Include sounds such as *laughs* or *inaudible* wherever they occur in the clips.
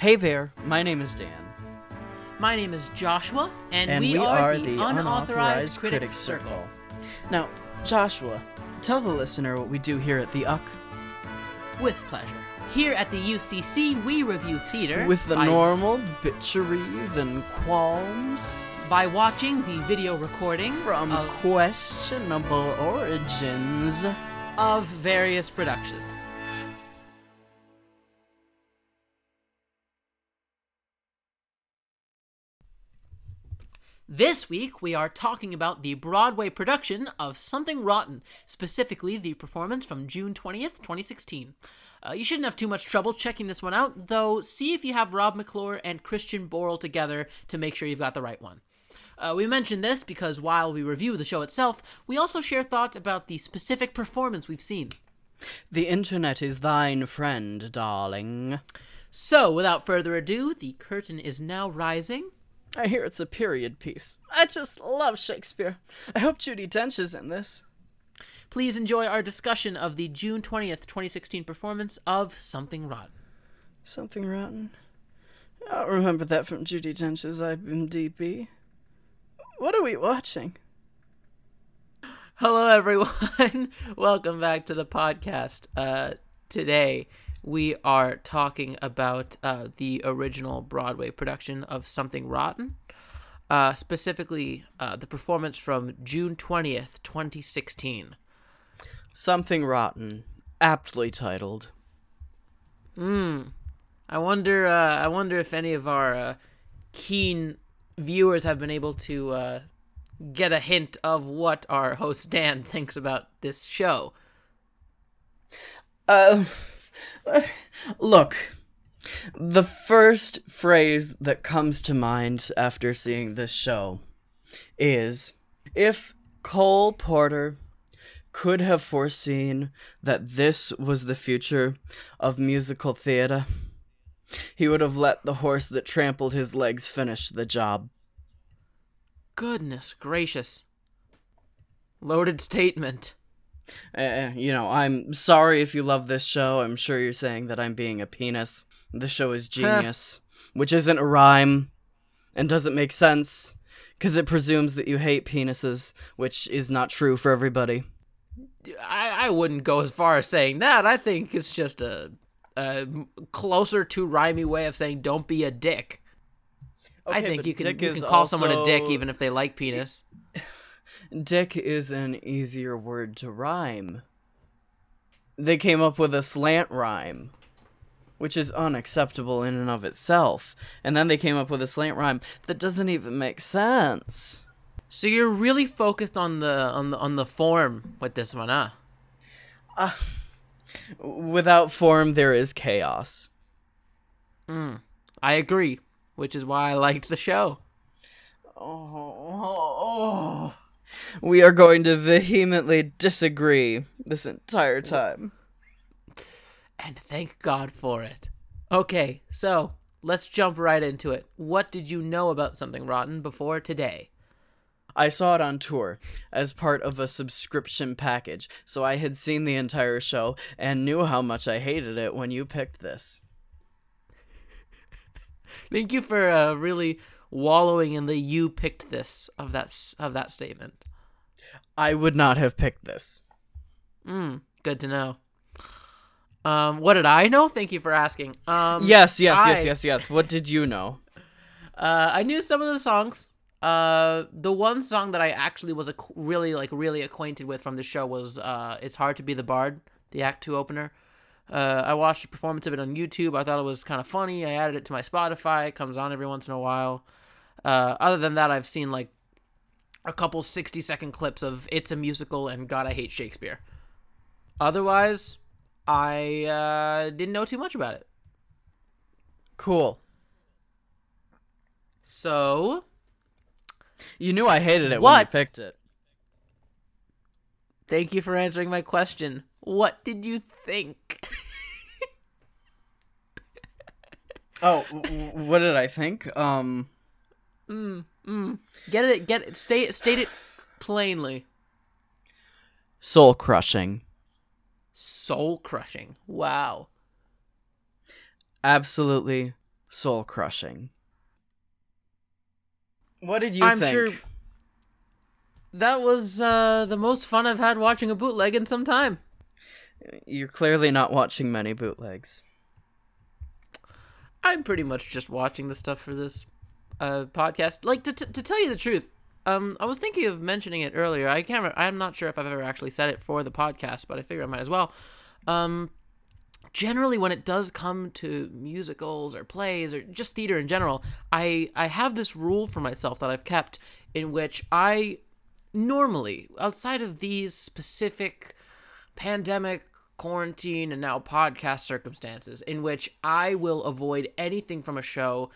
Hey there, my name is Dan. My name is Joshua, and, And we, we are, are the, the Unauthorized, Unauthorized Critics, Critics Circle. Circle. Now, Joshua, tell the listener what we do here at the UC With pleasure. Here at the UCC, we review theater with the by, normal bitcheries and qualms by watching the video recordings from questionable origins. of various productions. This week, we are talking about the Broadway production of Something Rotten, specifically the performance from June 20th, 2016. Uh, you shouldn't have too much trouble checking this one out, though see if you have Rob McClure and Christian Borle together to make sure you've got the right one. Uh, we mention this because while we review the show itself, we also share thoughts about the specific performance we've seen. The internet is thine friend, darling. So, without further ado, the curtain is now rising. I hear it's a period piece. I just love Shakespeare. I hope Judi Dench is in this. Please enjoy our discussion of the June 20th, 2016 performance of Something Rotten. Something rotten. I don't remember that from Judi Dench's IMDb. What are we watching? Hello, everyone. *laughs* Welcome back to the podcast. Uh, today, we are talking about uh, the original Broadway production of Something Rotten, uh, specifically uh, the performance from June 20th, 2016. Something rotten. Aptly titled. Hmm. I wonder. Uh, I wonder if any of our uh, keen viewers have been able to uh, get a hint of what our host Dan thinks about this show. Uh, *sighs* look. The first phrase that comes to mind after seeing this show is if Cole Porter could have foreseen that this was the future of musical theater, he would have let the horse that trampled his legs finish the job. Goodness gracious! Loaded statement. Uh, you know, I'm sorry if you love this show. I'm sure you're saying that I'm being a penis. The show is genius, which isn't a rhyme and doesn't make sense because it presumes that you hate penises, which is not true for everybody. I, I wouldn't go as far as saying that. I think it's just a, a closer to rhymey way of saying don't be a dick. I think you can you can call someone a dick even if they like penis. *laughs* Dick is an easier word to rhyme. They came up with a slant rhyme, which is unacceptable in and of itself. And then they came up with a slant rhyme that doesn't even make sense. So you're really focused on the on the on the form with this one, huh? Without form, there is chaos. Mm, I agree, which is why I liked the show. Oh, oh, Oh, we are going to vehemently disagree this entire time. And thank God for it. Okay, so let's jump right into it. What did you know about Something Rotten before today? I saw it on tour as part of a subscription package, so I had seen the entire show and knew how much I hated it when you picked this. Thank you for uh, really wallowing in the "you picked this" of that of that statement. I would not have picked this. Mm, good to know. Um, what did I know? Thank you for asking. Um, Yes, yes, I- yes, yes, yes. What did you know? *laughs* Uh, I knew some of the songs. Uh, the one song that I actually was ac- really like really acquainted with from the show was uh, "It's Hard to Be the Bard," the Act Two opener. Uh, I watched a performance of it on YouTube. I thought it was kind of funny. I added it to my Spotify. It comes on every once in a while. Uh, other than that, I've seen like a couple sixty second clips of "It's a Musical" and "God, I Hate Shakespeare." Otherwise, I uh, didn't know too much about it. Cool. So You knew I hated it when you picked it. Thank you for answering my question. What did you think? Oh, w- what did I think? Um, Get it get it state state it plainly. soul crushing. Soul crushing. Wow. Absolutely soul crushing. What did you I'm think? sure that was uh, the most fun I've had watching a bootleg in some time. You're clearly not watching many bootlegs. I'm pretty much just watching the stuff for this uh, podcast. Like to, t- to tell you the truth, um, I was thinking of mentioning it earlier. I can't. Re- I'm not sure if I've ever actually said it for the podcast, but I figure I might as well. Um, generally, when it does come to musicals or plays or just theater in general, I I have this rule for myself that I've kept in which I normally outside of these specific pandemic quarantine and now podcast circumstances in which I will avoid anything from a show.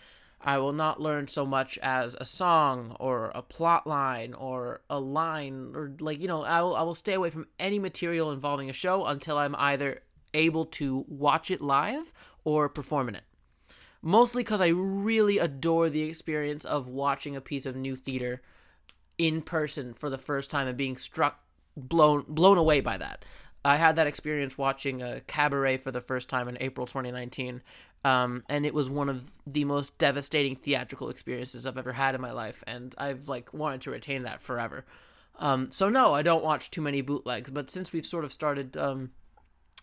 I will not learn so much as a song or a plot line or a line or like you know I will I will stay away from any material involving a show until I'm either able to watch it live or perform in it. Mostly because I really adore the experience of watching a piece of new theater in person for the first time and being struck blown blown away by that. I had that experience watching a cabaret for the first time in April 2019, um, and it was one of the most devastating theatrical experiences I've ever had in my life, and I've like wanted to retain that forever. Um, so no, I don't watch too many bootlegs, but since we've sort of started um,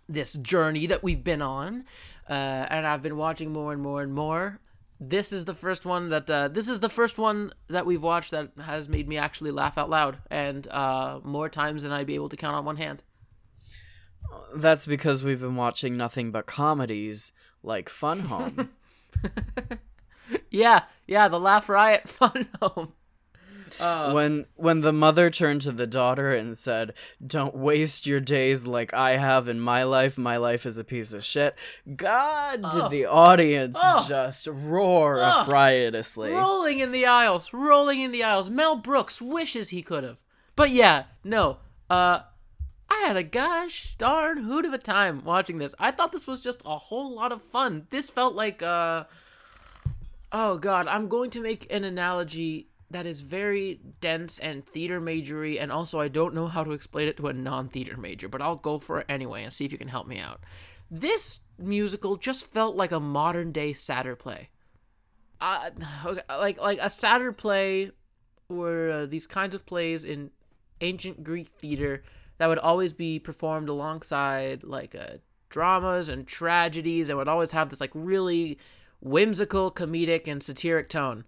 this journey that we've been on, uh, and I've been watching more and more and more. This is the first one that uh, this is the first one that we've watched that has made me actually laugh out loud, and uh, more times than I'd be able to count on one hand. That's because we've been watching nothing but comedies like Fun Home. *laughs* Yeah, yeah, the Laugh Riot *laughs* Fun Home. when when the mother turned to the daughter and said, "Don't waste your days like I have in my life. My life is a piece of shit." God, did the audience Oh. just roar Oh. riotously. rolling in the aisles, rolling in the aisles. Mel Brooks wishes he could have. But yeah, no. Uh I had a gosh darn hoot of a time watching this. I thought this was just a whole lot of fun. This felt like uh Oh god, I'm going to make an analogy that is very dense and theater majory and also I don't know how to explain it to a non-theater major, but I'll go for it anyway and see if you can help me out. This musical just felt like a modern day Satyr play uh, like like a Satyr play were uh, these kinds of plays in ancient Greek theater that would always be performed alongside like uh, dramas and tragedies and would always have this like really whimsical comedic and satiric tone.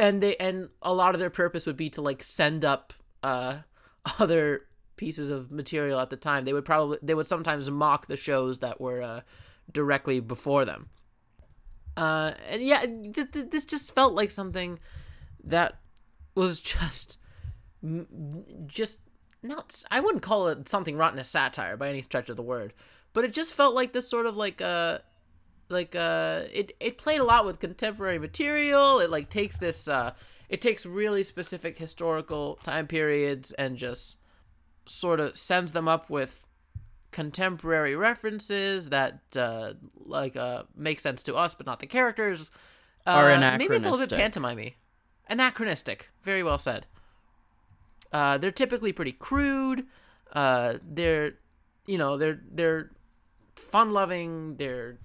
And they and a lot of their purpose would be to like send up uh *laughs* other pieces of material at the time. They would probably they would sometimes mock the shows that were uh, directly before them. Uh, and yeah, th- th- this just felt like something that was *laughs* just, just not. I wouldn't call it something rotten as satire by any stretch of the word, but it just felt like this sort of like uh like uh it it played a lot with contemporary material. It like takes this uh it takes really specific historical time periods and just sort of sends them up with contemporary references that uh, like uh, make sense to us but not the characters. Uh, Are so maybe it's a little bit pantomimey, anachronistic. Very well said. Uh, they're typically pretty crude. Uh, they're, you know, they're they're fun-loving. They're,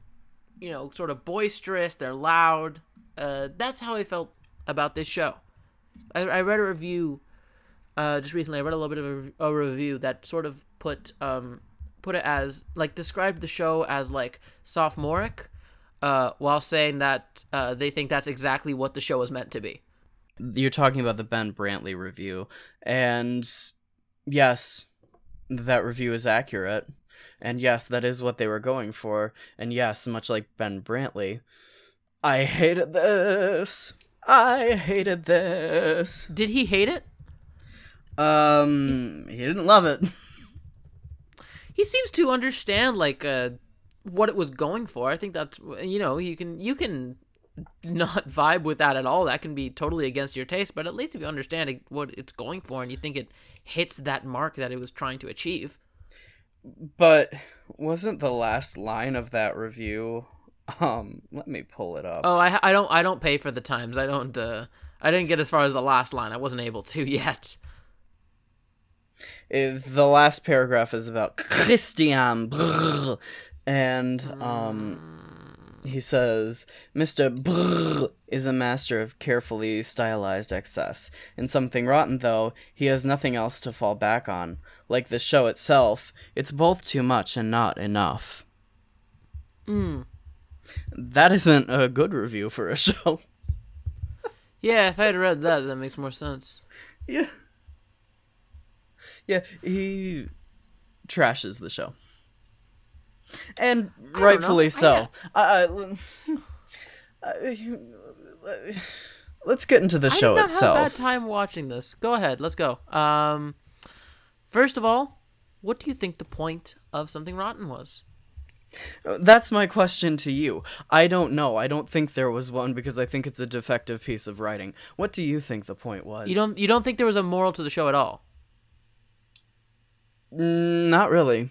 you know, sort of boisterous. They're loud. Uh, that's how I felt about this show. I, I read a review uh, just recently. I read a little bit of a, a review that sort of put um put it as like described the show as like sophomoric, uh, while saying that they think that's exactly what the show was meant to be. You're talking about the Ben Brantley review, and yes, that review is accurate. And yes, that is what they were going for. And yes, much like Ben Brantley, I hated this. I hated this. Did he hate it? Um, he didn't love it. He seems to understand like uh, what it was going for. I think that's you know you can you can not *laughs* vibe with that at all. That can be totally against your taste. But at least if you understand what it's going for and you think it hits that mark that it was trying to achieve. But wasn't the last line of that review? Um, let me pull it up. Oh, I I don't I don't pay for the times. I don't. Uh, I didn't get as far as the last line. I wasn't able to *laughs* yet. It- the last paragraph is about Christian, Brrr, *laughs* and um, he says, Mr. Brrr is a master of carefully stylized excess. In Something Rotten, though, he has nothing else to fall back on. Like the show itself, it's both too much and not enough. Mm. That isn't a good review for a *laughs* show. Yeah, if I had read that, that makes more sense. Yeah. Yeah, he trashes the show. And know. rightfully so. I, *sighs* I- let's get into the I show did not itself. have a bad time watching this. Go ahead, let's go. Um, first of all, what do you think the point of Something Rotten was? That's my question to you. I don't know. I don't think there was one because I think it's a defective piece of writing. What do you think the point was? You don't you don't think there was a moral to the show at all? Mm, not really.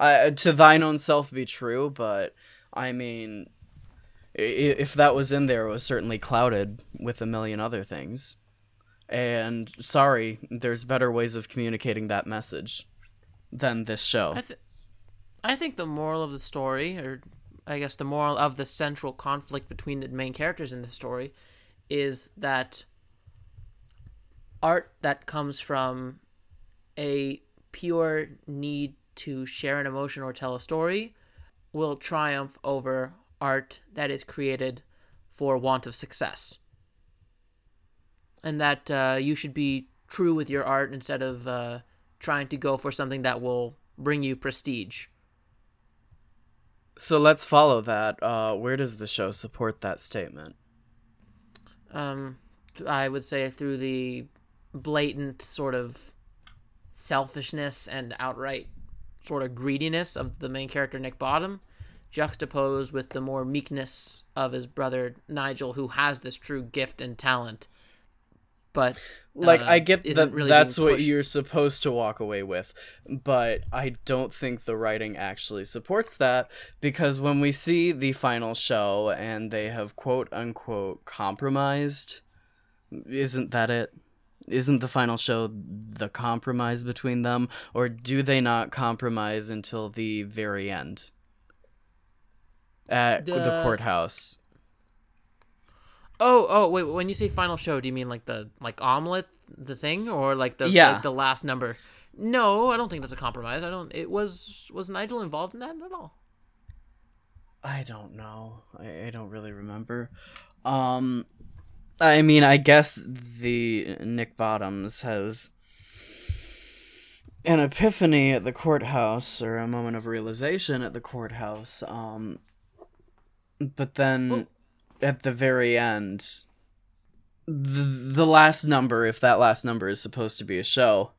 I, uh, to thine own self be true, but I mean, if that was in there, it was certainly clouded with a million other things. And sorry, there's better ways of communicating that message than this show. I th- I think the moral of the story, or I guess the moral of the central conflict between the main characters in the story, is that art that comes from a pure need to share an emotion or tell a story will triumph over art that is created for want of success. And that uh, you should be true with your art instead of uh, trying to go for something that will bring you prestige. So let's follow that. Uh, where does the show support that statement? um, I would say through the blatant sort of selfishness and outright sort of greediness of the main character Nick Bottom, juxtaposed with the more meekness of his brother Nigel, who has this true gift and talent, but like uh, I get that really that's what you're supposed to walk away with, but I don't think the writing actually supports that because when we see the final show and they have quote unquote compromised, isn't that it? Isn't the final show the compromise between them or do they not compromise until the very end? At the, The- courthouse. Oh, oh, wait. When you say final show, do you mean like the like omelet, the thing, or like the Yeah. like the last number? No, I don't think that's a compromise. I don't. It was was Nigel involved in that at all? I don't know. I, I don't really remember. Um, I mean, I guess the Nick Bottoms has an epiphany at the courthouse or a moment of realization at the courthouse. Um, but then Well- at the very end, the, the last number, if that last number is supposed to be a show,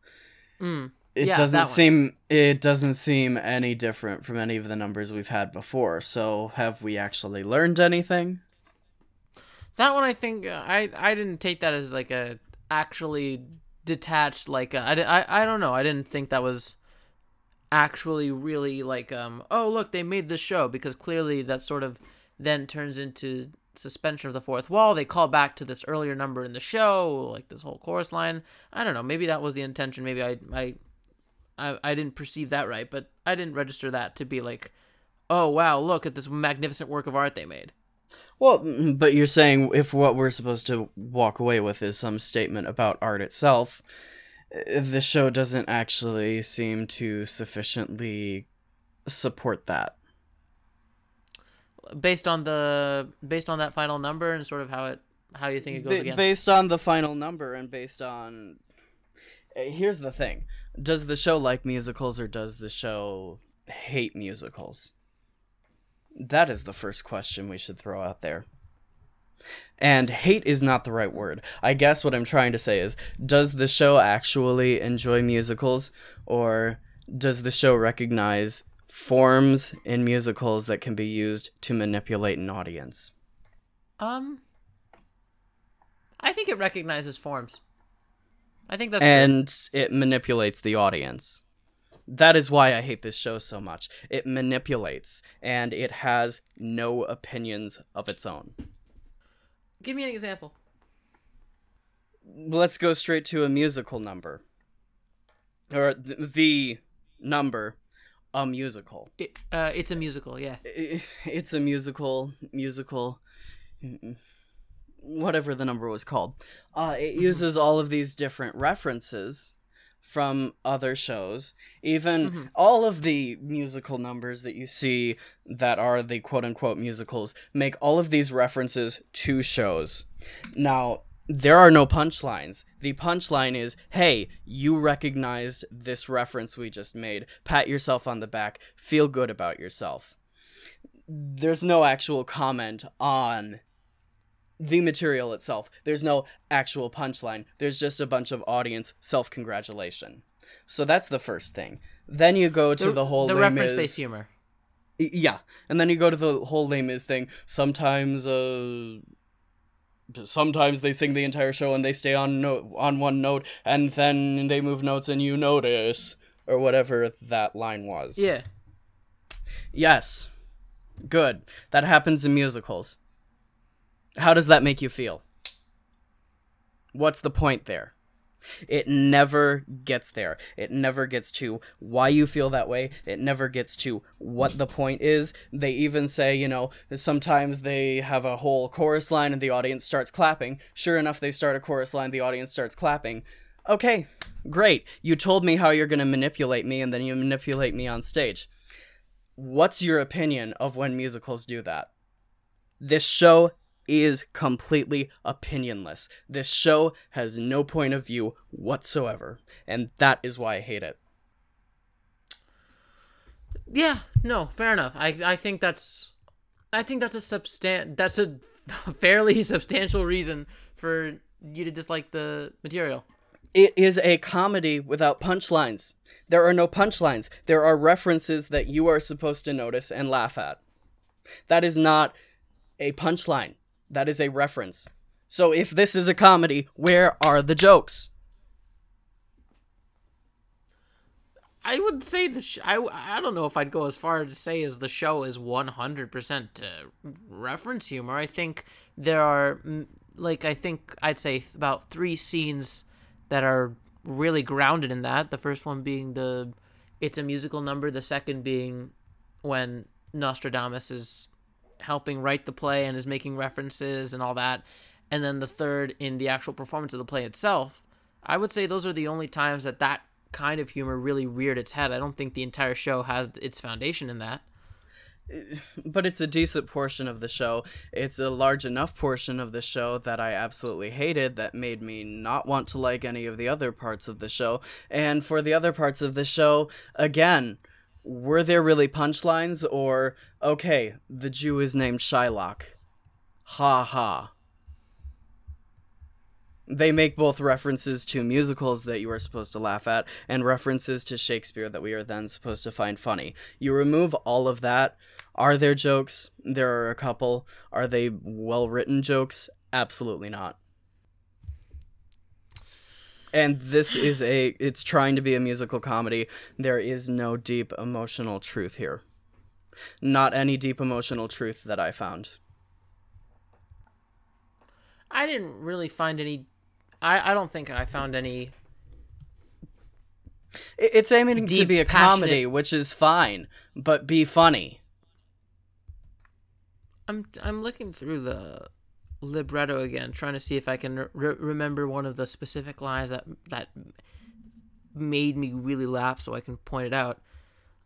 Mm. it Yeah, doesn't seem it doesn't seem any different from any of the numbers we've had before. So have we actually learned anything? That one, I think uh, I I didn't take that as like a actually detached like uh, I, I I don't know. I didn't think that was actually really like um oh look they made this show because clearly that sort of then turns into suspension of the fourth wall. They call back to this earlier number in the show like this whole chorus line. I don't know. Maybe that was the intention. Maybe i i i, I didn't perceive that right but i didn't register that to be like oh wow look at this magnificent work of art they made Well, mm, but you're saying if what we're supposed to walk away with is some statement about art itself, the show doesn't actually seem to sufficiently support that. based on the based on that final number and sort of how it how you think it goes against based on the final number and based on Uh, here's the thing does the show like musicals or does the show hate musicals that is the first question we should throw out there and hate is not the right word i guess what i'm trying to say is does the show actually enjoy musicals or does the show recognize forms in musicals that can be used to manipulate an audience um i think it recognizes forms i think that's true. and it manipulates the audience. That is why I hate this show so much. It manipulates and it has no opinions of its own. give me an example Let's go straight to a musical number. Or th- the number a musical. It, uh, it's a musical, yeah. I- *laughs* It's a musical, musical, whatever the number was called. Uh, it uses all of these different references from other shows. Even mm-hmm. all of the musical numbers that you see that are the quote unquote musicals make all of these references to shows. Now, there are no punchlines. The punchline is, hey, you recognized this reference we just made. Pat yourself on the back. Feel good about yourself. There's no actual comment on the material itself. There's no actual punchline. There's just a bunch of audience self congratulation. So that's the first thing. Then you go to the, whole the reference-based humor. Yeah, and then you go to the whole Les Mis thing. Sometimes, uh, sometimes they sing the entire show and they stay on no- on one note, and then they move notes and you notice, or whatever that line was. Yeah. Yes, good. That happens in musicals. How does that make you feel? What's the point there? It never gets there. It never gets to why you feel that way. It never gets to what the point is. They even say, you know, sometimes they have a whole chorus line and the audience starts clapping. Sure enough, they start a chorus line, the audience starts clapping. Okay, great. You told me how you're going to manipulate me and then you manipulate me on stage. What's your opinion of when musicals do that? This show is completely opinionless. This show has no point of view whatsoever, and that is why I hate it. Yeah, no, fair enough. I I think that's I think that's a substan that's a *laughs* fairly substantial reason for you to dislike the material. It is a comedy without punchlines. There are no punchlines. There are references that you are supposed to notice and laugh at. That is not a punchline. That is a reference. So if this is a comedy, where are the jokes? I would say the sh- I I don't know if I'd go as far to say as the show is 100% uh, reference humor. I think there are like I think I'd say about 3 scenes that are really grounded in that. The first one being the it's a musical number, the second being when Nostradamus is helping write the play and is making references and all that. And then the third in the actual performance of the play itself. I would say those are the only times that that kind of humor really reared its head. I don't think the entire show has its foundation in that. but it's a decent portion of the show. It's a large enough portion of the show that I absolutely hated that made me not want to like any of the other parts of the show. And for the other parts of the show, again, were there really punchlines or okay, the Jew is named Shylock. Ha ha. They make both references to musicals that you are supposed to laugh at and references to Shakespeare that we are then supposed to find funny. You remove all of that. Are there jokes? There are a couple. Are they well written jokes? Absolutely not. And this is a it's trying to be a musical comedy. There is no deep emotional truth here. Not any deep emotional truth that I found. I didn't really find any. I, I don't think I found any. It's aiming to be a passionate- comedy, which is fine, but be funny. I'm I'm looking through the libretto again, trying to see if I can re- remember one of the specific lines that that made me really laugh, so I can point it out.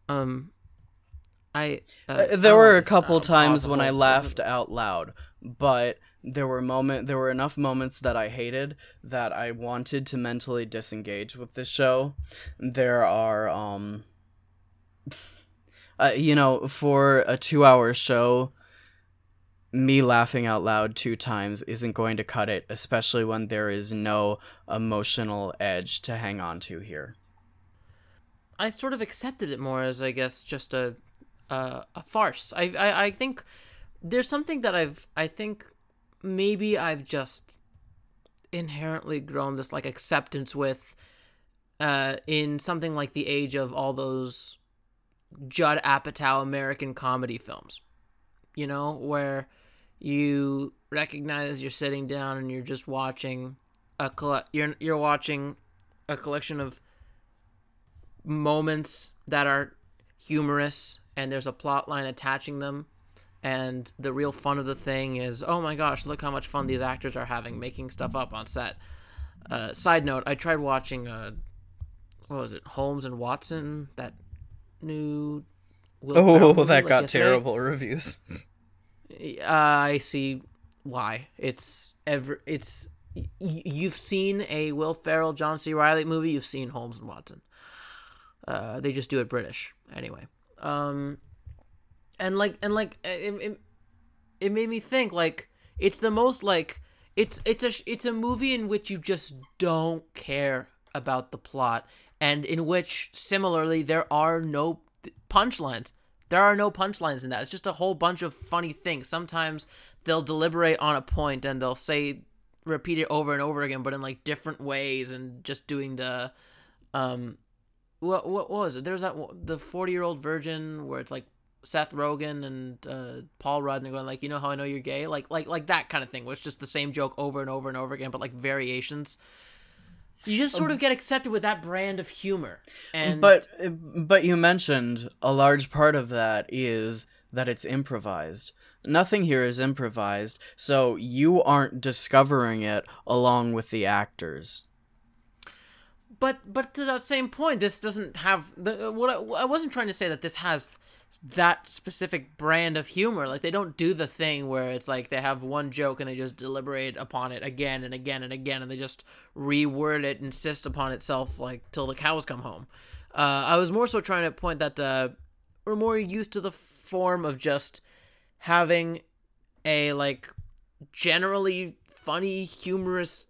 Um, I uh, Uh, I there were a couple uh, times when I laughed out loud, but there were moment there were enough moments that I hated that I wanted to mentally disengage with this show. There are um *laughs* uh, you know, for a 2-hour show, me laughing out loud two times isn't going to cut it, especially when there is no emotional edge to hang on to here. I sort of accepted it more as I guess just a a, farce. I, I I think there's something that I've I think maybe I've just inherently grown this like acceptance with uh in something like the age of all those Judd Apatow American comedy films. You know, where you recognize you're sitting down and you're just watching a colle- you're you're watching a collection of moments that are humorous and there's a plot line attaching them and the real fun of the thing is oh my gosh look how much fun these actors are having making stuff up on set uh, side note i tried watching uh, what was it holmes and watson that new Will Oh, *laughs* movie, that like, got yesterday. terrible reviews. *laughs* I see why. It's ever. It's y- you've seen a Will Ferrell, John C. Reilly movie. You've seen Holmes and Watson. Uh, they just do it British anyway. Um, and like and like it, it, it made me think like it's the most like it's it's a it's a movie in which you just don't care about the plot and in which similarly there are no punchlines there are no punchlines in that. It's just a whole bunch of funny things. Sometimes they'll deliberate on a point and they'll say repeat it over and over again but in like different ways and just doing the um what what was it? There's that the 40 year old virgin where it's like Seth Rogen and uh, Paul Rudd, and they're going like, you know how I know you're gay, like like like that kind of thing, where it's just the same joke over and over and over again, but like variations. You just sort um, of get accepted with that brand of humor, and But but you mentioned a large part of that is that it's improvised. Nothing here is improvised, so you aren't discovering it along with the actors. but but to that same point, this doesn't have the what I, I wasn't trying to say that this has that specific brand of humor. Like they don't do the thing where it's like they have one joke and they just deliberate upon it again and again and again, and they just reword it, insist upon itself like till the cows come home. Uh, I was more so trying to point that uh, we're more used to the form of just having a like generally funny, humorous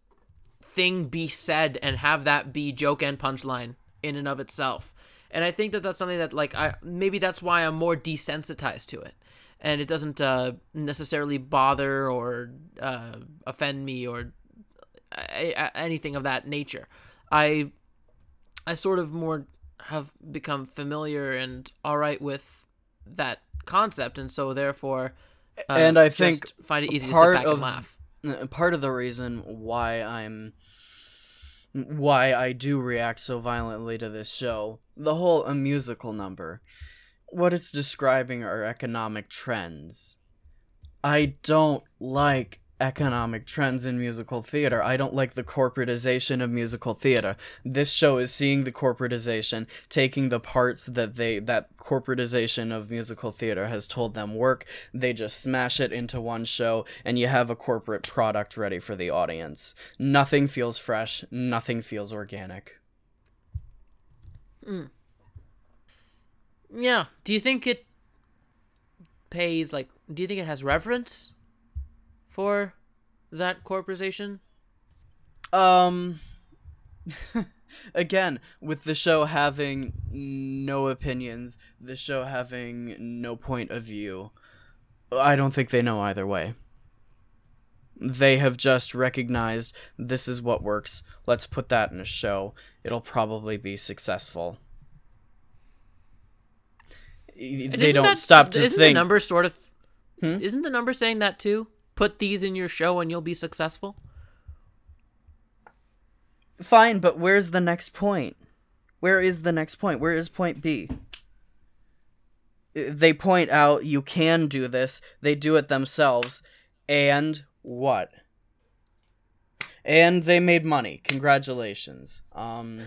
thing be said and have that be joke and punchline in and of itself. And I think that that's something that like I maybe that's why I'm more desensitized to it. And it doesn't uh, necessarily bother or uh, offend me or anything of that nature. I I sort of more have become familiar and all right with that concept, and so therefore, uh, And I just think find it easy to sit back of- and laugh. Part of the reason why I'm why I do react so violently to this show, the whole a musical number, what it's describing are economic trends. I don't like economic trends in musical theater. I don't like the corporatization of musical theater. This show is seeing the corporatization, taking the parts that they that corporatization of musical theater has told them work, they just smash it into one show and you have a corporate product ready for the audience. Nothing feels fresh, nothing feels organic. Hmm. Yeah. Do you think it pays like? Do you think it has reverence for that corporation? Um *laughs* again, with the show having no opinions, the show having no point of view, I don't think they know either way. They have just recognized this is what works. Let's put that in a show. It'll probably be successful. And They isn't don't that- stop to isn't think. the number sort of? Hmm? Isn't the number saying that too? Put these in your show and you'll be successful. Fine, but where's the next point? Where is the next point? Where is point B? They point out you can do this, they do it themselves, and what? And they made money. Congratulations. Um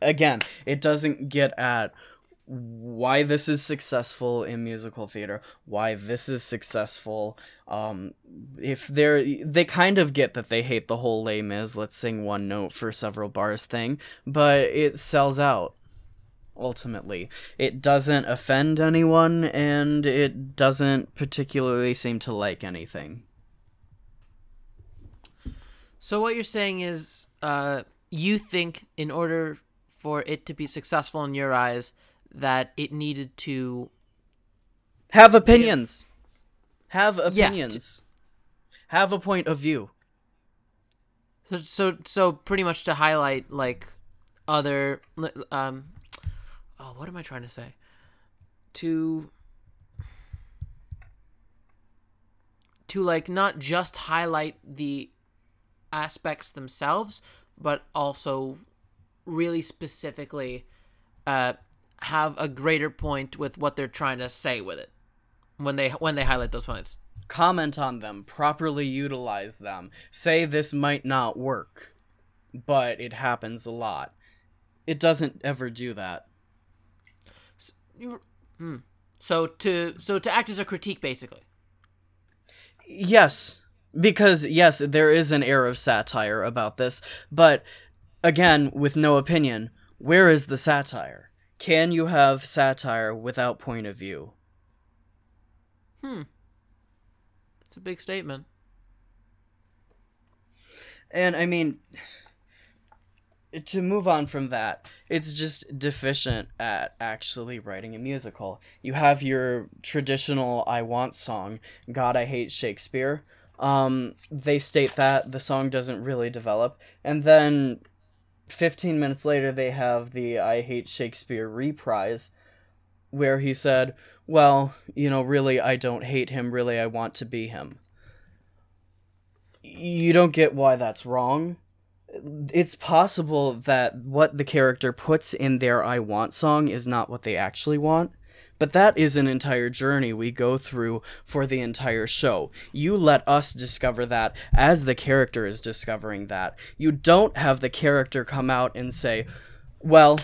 again, it doesn't get at why this is successful in musical theater, why this is successful. Um, if they're they kind of get that they hate the whole Les Mis, let's sing one note for several bars thing, but it sells out. Ultimately, it doesn't offend anyone, and it doesn't particularly seem to like anything. So what you're saying is, uh, you think in order for it to be successful in your eyes, that it needed to Have opinions. Have Yeah, opinions. Have a point of view. So, so, so pretty much to highlight like other, um, oh, what am I trying to say? To, to like not just highlight the aspects themselves, but also really specifically, uh, have a greater point with what they're trying to say with it when they when they highlight those points. Comment on them, properly utilize them. Say this might not work, but it happens a lot. It doesn't ever do that. You- hmm. So to so to act as a critique, basically. Yes, because yes, there is an air of satire about this, but again, with no opinion, where is the satire? Can you have satire without point of view? Hmm. It's a big statement. And I mean, to move on from that, it's just deficient at actually writing a musical. You have your traditional I Want song, God, I Hate Shakespeare. Um, they state that the song doesn't really develop. And then 15 minutes later, they have the I Hate Shakespeare reprise, where he said, Well, you know, really, I don't hate him. Really, I want to be him you don't get why that's wrong. It's possible that what the character puts in their I want song is not what they actually want, but that is an entire journey we go through for the entire show. You let us discover that as the character is discovering that. You don't have the character come out and say, well,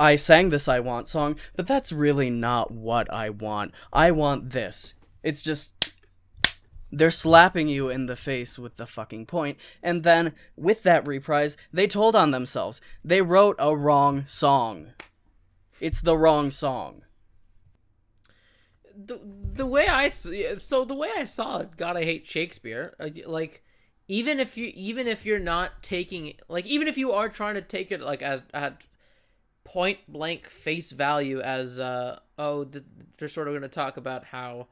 I sang this I want song, but that's really not what I want. I want this. It's just they're slapping you in the face with the fucking point and then with that reprise they told on themselves they wrote a wrong song it's the wrong song the the way I so the way I saw it, God, I hate Shakespeare. Like, even if you even if you're not taking like even if you are trying to take it like as at point blank face value as uh oh the, they're sort of going to talk about how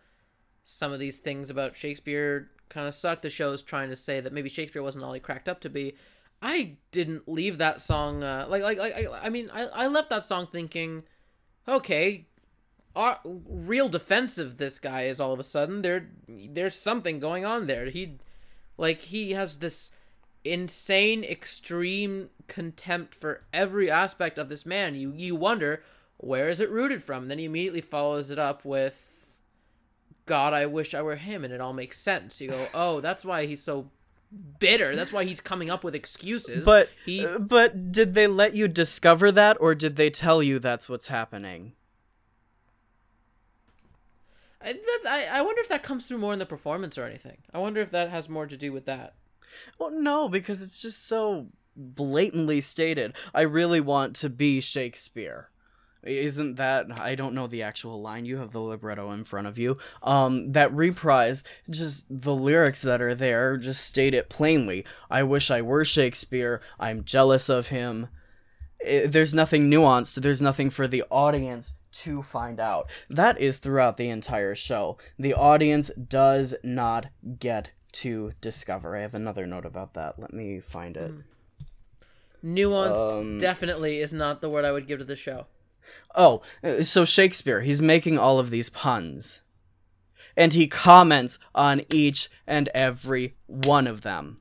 some of these things about Shakespeare kind of suck. The show's trying to say that maybe Shakespeare wasn't all he cracked up to be. I didn't leave that song uh, like like like I, I mean I, I left that song thinking, okay, uh, real defensive this guy is all of a sudden. There there's something going on there. He like he has this insane extreme contempt for every aspect of this man. You you wonder where is it rooted from? Then he immediately follows it up with God, I wish I were him and it all makes sense. You go, *sighs* "Oh, that's why he's so bitter. That's why he's coming up with excuses." but he but did they let you discover that or did they tell you that's what's happening I, I I wonder if that comes through more in the performance or anything. I wonder if that has more to do with that. well no because it's just so blatantly stated. I really want to be shakespeare. Isn't that i don't know the actual line. You have the libretto in front of you. Um that reprise just the lyrics that are there just state it plainly. I wish i were shakespeare. I'm jealous of him. I- there's nothing nuanced. There's nothing for the audience to find out that is throughout the entire show the audience does not get to discover i have another note about that let me find it Nuanced Um, definitely is not the word I would give to the show. Oh, uh, so Shakespeare, he's making all of these puns. And he comments on each and every one of them.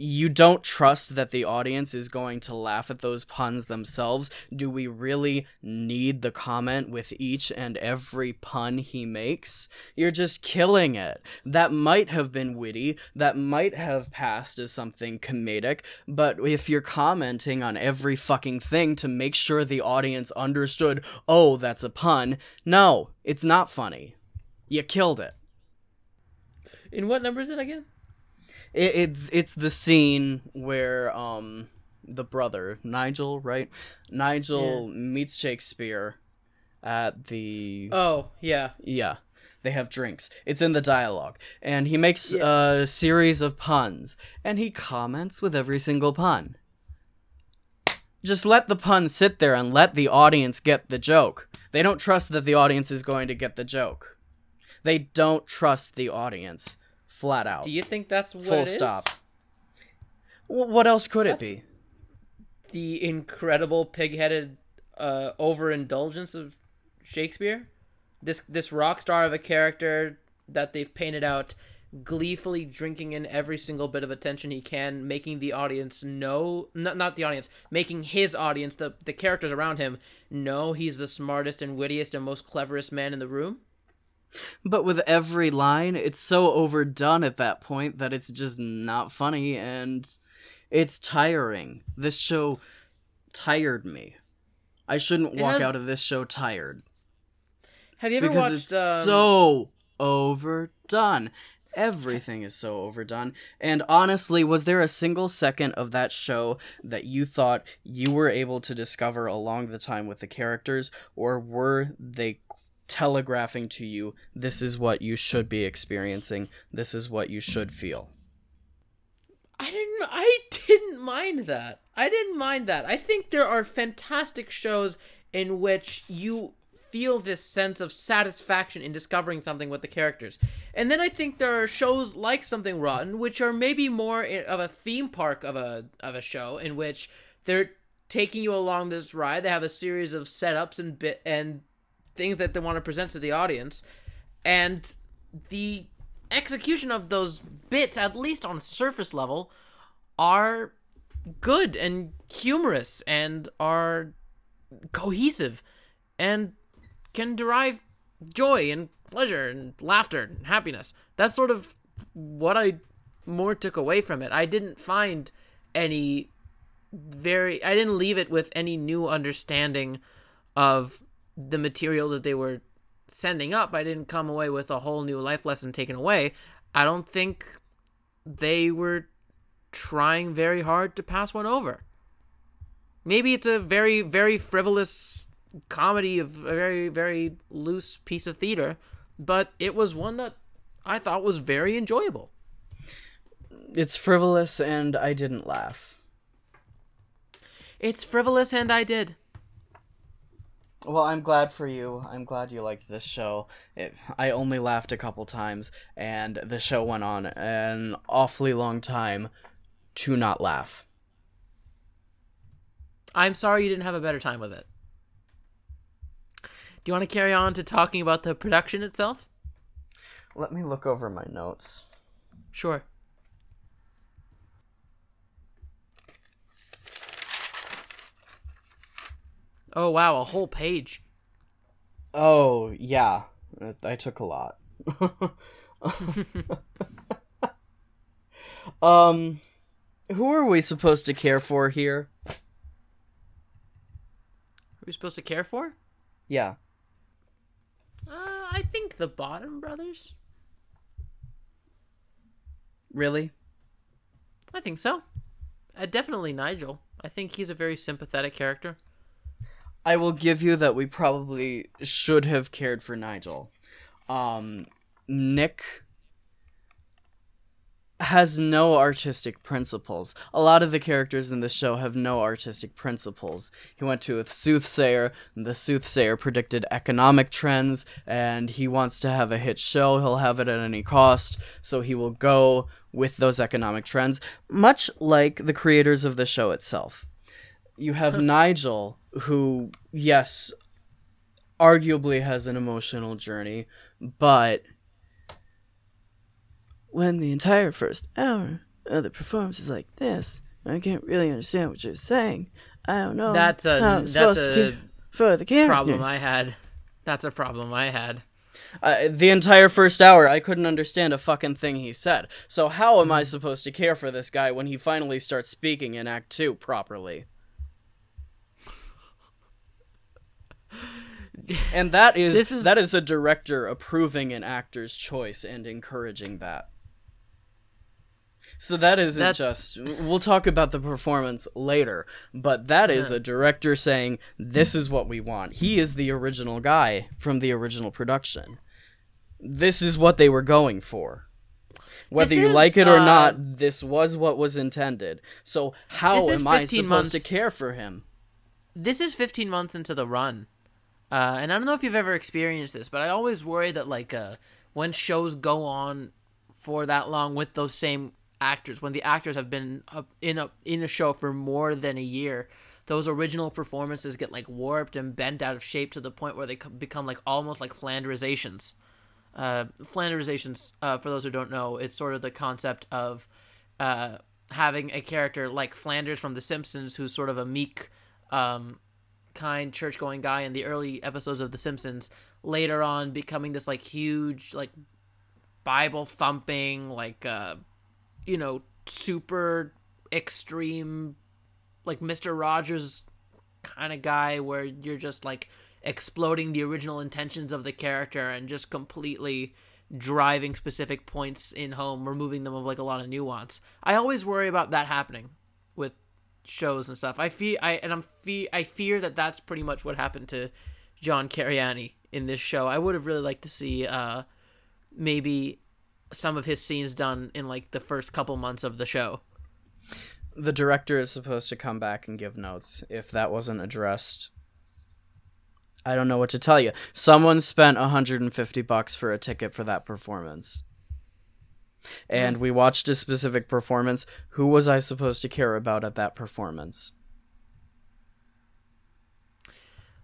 You don't trust that the audience is going to laugh at those puns themselves. Do we really need the comment with each and every pun he makes? You're just killing it. That might have been witty, that might have passed as something comedic, but if you're commenting on every fucking thing to make sure the audience understood, oh, that's a pun, no, it's not funny. You killed it. In what number is it again? It, it it's the scene where um the brother Nigel, right? Nigel meets Shakespeare at the Oh, yeah. yeah. They have drinks. It's in the dialogue. And he makes Yeah. a series of puns and he comments with every single pun. Just let the pun sit there and let the audience get the joke. They don't trust that the audience is going to get the joke. They don't trust the audience flat out. Do you think that's what Full it is? stop. Wh- What else could it be? The incredible pig-headed uh, overindulgence of Shakespeare. This this rock star of a character that they've painted out gleefully drinking in every single bit of attention he can, making the audience know not, not the audience, making his audience, the the characters around him, know he's the smartest and wittiest and most cleverest man in the room. But with every line, it's so overdone at that point that it's just not funny and it's tiring. This show tired me. I shouldn't walk has- out of this show tired Have you ever because watched it's um, so overdone. Everything is so overdone. And honestly, was there a single second of that show that you thought you were able to discover along the time with the characters, or were they telegraphing to you this is what you should be experiencing, this is what you should feel? I didn't I didn't mind that. I didn't mind that. I think there are fantastic shows in which you feel this sense of satisfaction in discovering something with the characters. And then I think there are shows like Something Rotten which are maybe more of a theme park of a of a show in which they're taking you along this ride. They have a series of setups and bit and things that they want to present to the audience. And the execution of those bits at least on surface level are good and humorous and are cohesive and can derive joy and pleasure and laughter and happiness. That's sort of what i more took away from it. I didn't find any very i didn't leave it with any new understanding of the material that they were sending up i didn't come away with a whole new life lesson taken away. I don't think they were trying very hard to pass one over. Maybe it's a very very frivolous comedy of a very very loose piece of theater but it was one that i thought was very enjoyable. It's frivolous and I didn't laugh. it's frivolous and i did Well, I'm glad for you. I'm glad you liked this show. It, I only laughed a couple times, and the show went on an awfully long time to not laugh. i'm sorry you didn't have a better time with it do you want to carry on to talking about the production itself Let me look over my notes. sure oh wow a whole page Oh, yeah. I took a lot. *laughs* um, who are we supposed to care for here? are we supposed to care for Yeah. uh, i think the bottom brothers Really? I think so. Uh, definitely Nigel. I think he's a very sympathetic character. I will give you that we probably should have cared for Nigel. Um, Nick has no artistic principles. A lot of the characters in this show have no artistic principles. He went to a soothsayer, and the soothsayer predicted economic trends, and he wants to have a hit show. He'll have it at any cost, so he will go with those economic trends, much like the creators of the show itself. You have Nigel, who, yes, arguably has an emotional journey, but when the entire first hour of the performance is like this, I can't really understand what you're saying. I don't know. That's a- that's a for the character. Problem I had. That's a problem I had. Uh, the entire first hour, I couldn't understand a fucking thing he said. So how am I supposed to care for this guy when he finally starts speaking in Act Two properly? And that is, is- that is a director approving an actor's choice and encouraging that. So that isn't That's- just we'll talk about the performance later, but that is Yeah. a director saying this is what we want. He is the original guy from the original production. This is what they were going for. Whether This you is, like it or uh, not, this was what was intended. So how am I 15 supposed months- to care for him? This is 15 months into the run. Uh, and I don't know if you've ever experienced this, but I always worry that like uh, when shows go on for that long with those same actors, when the actors have been up in a in a show for more than a year, those original performances get like warped and bent out of shape to the point where they become like almost like Flanderizations. uh, Flanderizations. Uh, for those who don't know, it's sort of the concept of uh, having a character like Flanders from The Simpsons, who's sort of a meek, um, kind, church-going guy in the early episodes of The Simpsons. Later on, becoming this like huge, like Bible thumping, like uh, you know, super extreme, like Mister Rogers kind of guy, where you're just like exploding the original intentions of the character and just completely driving specific points in home, removing them of like a lot of nuance. I always worry about that happening shows and stuff. I fear I and I'm fe- I fear that that's pretty much what happened to John Cariani in this show. I would have really liked to see uh maybe some of his scenes done in like the first couple months of the show. The director is supposed to come back and give notes. If that wasn't addressed, I don't know what to tell you. Someone spent 150 bucks for a ticket for that performance. And we watched a specific performance. Who was I supposed to care about at that performance?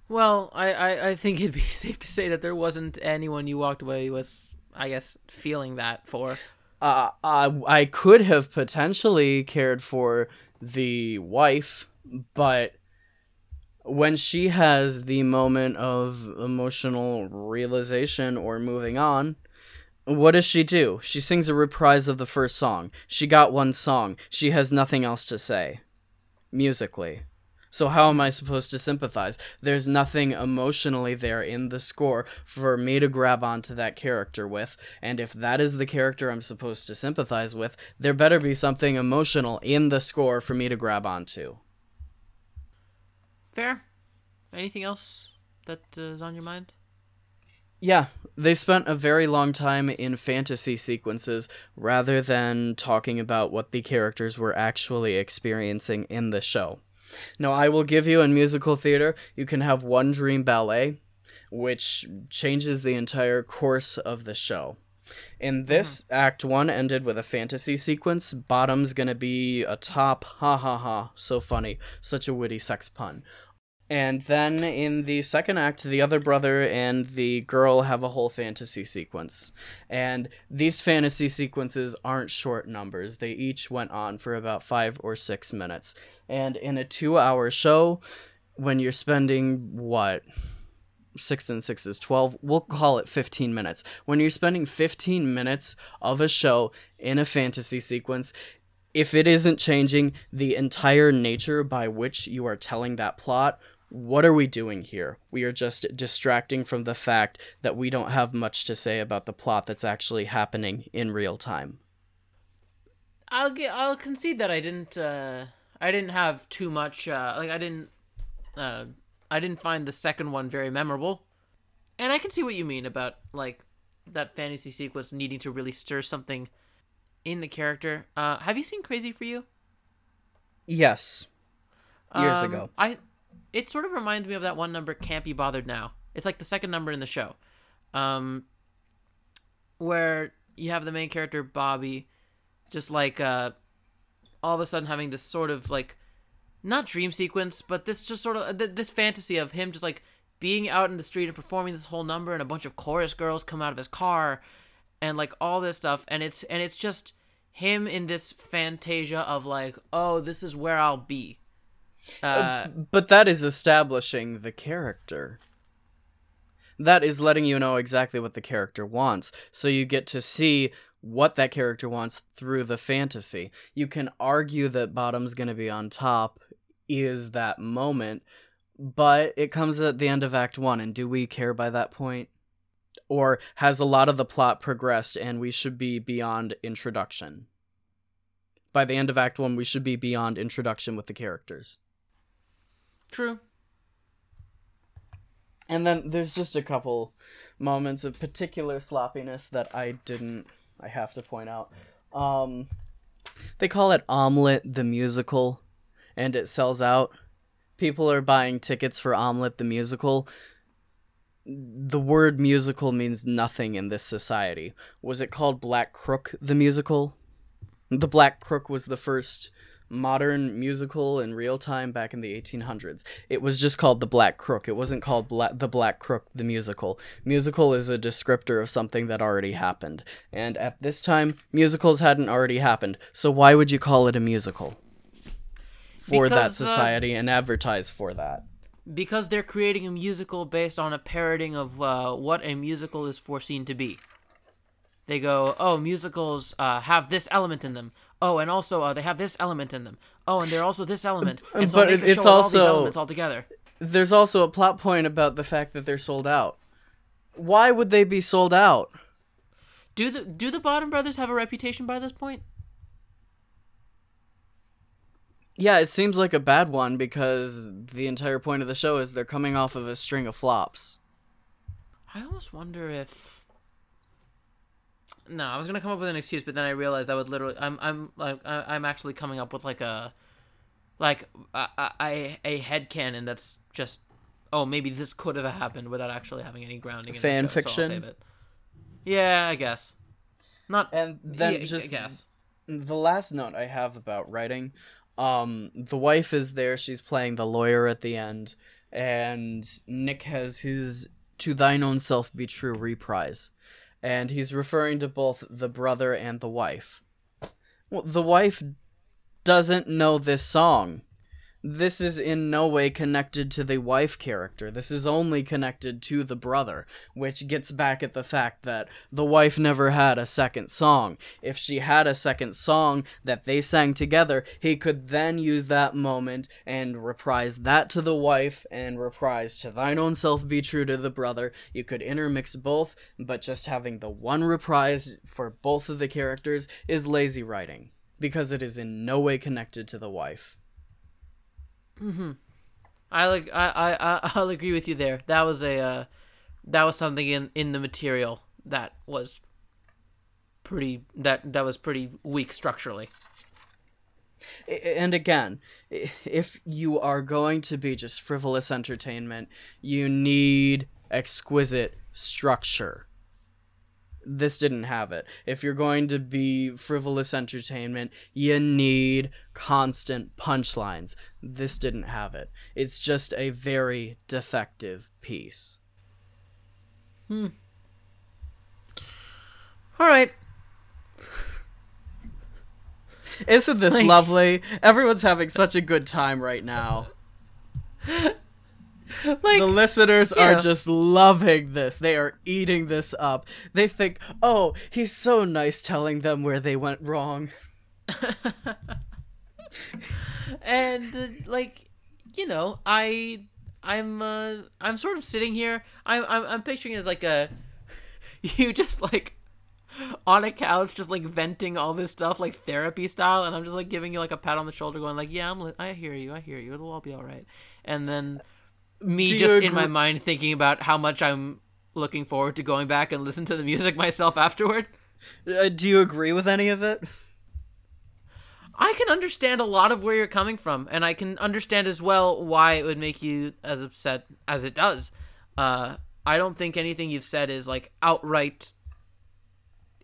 Well, I, I, I think it'd be *laughs* safe to say that there wasn't anyone you walked away with, I guess, feeling that for. Uh, I, I could have potentially cared for the wife, but when she has the moment of emotional realization or moving on, what does she do? She sings a reprise of the first song. She got one song. She has nothing else to say musically. So how am I supposed to sympathize? There's nothing emotionally there in the score for me to grab onto that character with, and if that is the character I'm supposed to sympathize with, there better be something emotional in the score for me to grab onto. Fair. Anything else that uh, is on your mind? Yeah, they spent a very long time in fantasy sequences rather than talking about what the characters were actually experiencing in the show. Now, I will give you in musical theater, you can have one dream ballet, which changes the entire course of the show. In this, mm-hmm. Act 1 ended with a fantasy sequence. Bottom's gonna be a top. Ha ha ha. So funny. Such a witty sex pun. And then in the second act, the other brother and the girl have a whole fantasy sequence. And these fantasy sequences aren't short numbers, they each went on for about five or six minutes. And in a two hour show, when you're spending what? Six and six is 12. We'll call it 15 minutes. When you're spending 15 minutes of a show in a fantasy sequence, if it isn't changing the entire nature by which you are telling that plot, what are we doing here? We are just distracting from the fact that we don't have much to say about the plot that's actually happening in real time. I'll get. I'll concede that I didn't. Uh, I didn't have too much. Uh, like I didn't. Uh, I didn't find the second one very memorable, and I can see what you mean about like that fantasy sequence needing to really stir something in the character. Uh, have you seen Crazy for You? Yes. Years Um, ago. I it sort of reminds me of that one number Can't Be Bothered Now. It's like the second number in the show. Um where you have the main character Bobby just like uh all of a sudden having this sort of like not dream sequence, but this just sort of th- this fantasy of him just like being out in the street and performing this whole number and a bunch of chorus girls come out of his car and like all this stuff and it's and it's just him in this fantasia of like oh this is where I'll be uh, But that is establishing the character. That is letting you know exactly what the character wants. So you get to see what that character wants through the fantasy. You can argue that Bottom's going to be on top is that moment, but it comes at the end of Act 1, and do we care by that point? Or has a lot of the plot progressed and we should be beyond introduction? By the end of Act 1, we should be beyond introduction with the characters. True And then there's just a couple moments of particular sloppiness that I didn't I have to point out. Um they call it Omelet the musical and it sells out. People are buying tickets for Omelet the musical. The word musical means nothing in this society. Was it called Black Crook the musical? The Black Crook was the first modern musical in real time back in the 1800s. It was just called The Black Crook. It wasn't called Bla- The Black Crook the musical. Musical is a descriptor of something that already happened. And at this time, musicals hadn't already happened. So why would you call it a musical? For that Because, uh, society and advertise for that. because they're creating a musical based on a parroting of uh, what a musical is foreseen to be. They go, oh, musicals uh, have this element in them. Oh, and also uh, they have this element in them. Oh, and they're also this element. And so But a it's with all these also- elements all together. There's also a plot point about the fact that they're sold out. Why would they be sold out? Do the do the Bottom Brothers have a reputation by this point? Yeah, it seems like a bad one because the entire point of the show is they're coming off of a string of flops. I almost wonder if. No, I was gonna come up with an excuse, but then I realized I would literally. I'm I'm like I- I'm actually coming up with like a, like a a, a head canon that's just, oh maybe this could have happened without actually having any grounding. In Fan the show, So fiction? I'll save it. Yeah, I guess. Not. And then yeah, just I guess. the last note I have about writing, um, the wife is there. She's playing the lawyer at the end, and Nick has his "To Thine Own Self Be True" reprise, and he's referring to both the brother and the wife. Well, the wife doesn't know this song. This is in no way connected to the wife character. This is only connected to the brother, which gets back at the fact that the wife never had a second song. If she had a second song that they sang together, he could then use that moment and reprise that to the wife and reprise to thine own self be true to the brother. You could intermix both, but just having the one reprise for both of the characters is lazy writing because it is in no way connected to the wife. I like I I- I'll agree with you there. That was a uh, that was something in in the material that was pretty that that was pretty weak structurally. And again, if you are going to be just frivolous entertainment, you need exquisite structure. This didn't have it. If you're going to be frivolous entertainment, you need constant punchlines. This didn't have it. It's just a very defective piece. Hmm. All right. Isn't this Like- lovely? Everyone's having such a good time right now. *laughs* *laughs* Like the listeners are know. just loving this. They are eating this up. They think, "Oh, he's so nice telling them where they went wrong." *laughs* and uh, like you know i i'm uh i'm sort of sitting here i'm i'm, I'm picturing it as like a *laughs* you just like on a couch just like venting all this stuff like therapy style and i'm just like giving you like a pat on the shoulder going like yeah i'm li- i hear you i hear you it'll all be all right and then me Do just in my mind thinking about how much i'm looking forward to going back and listen to the music *laughs* myself afterward Uh, do you agree with any of it? I can understand a lot of where you're coming from, and I can understand as well why it would make you as upset as it does. Uh, I don't think anything you've said is like outright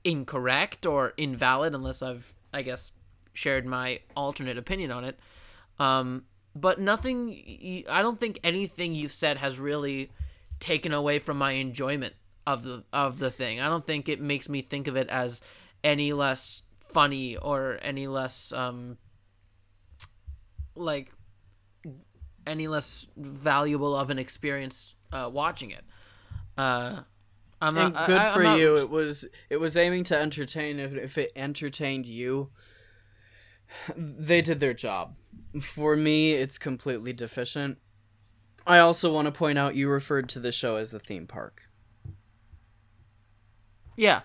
incorrect or invalid, unless I've, I guess, shared my alternate opinion on it. Um, but nothing, I don't think anything you've said has really taken away from my enjoyment of the of the thing. I don't think it makes me think of it as any less funny or any less um like any less valuable of an experience uh, watching it. Uh, I'm And not, good I, for not- you. It was it was aiming to entertain. If, if it entertained you, they did their job. For me, it's completely deficient. I also want to point out you referred to the show as the theme park. Yeah.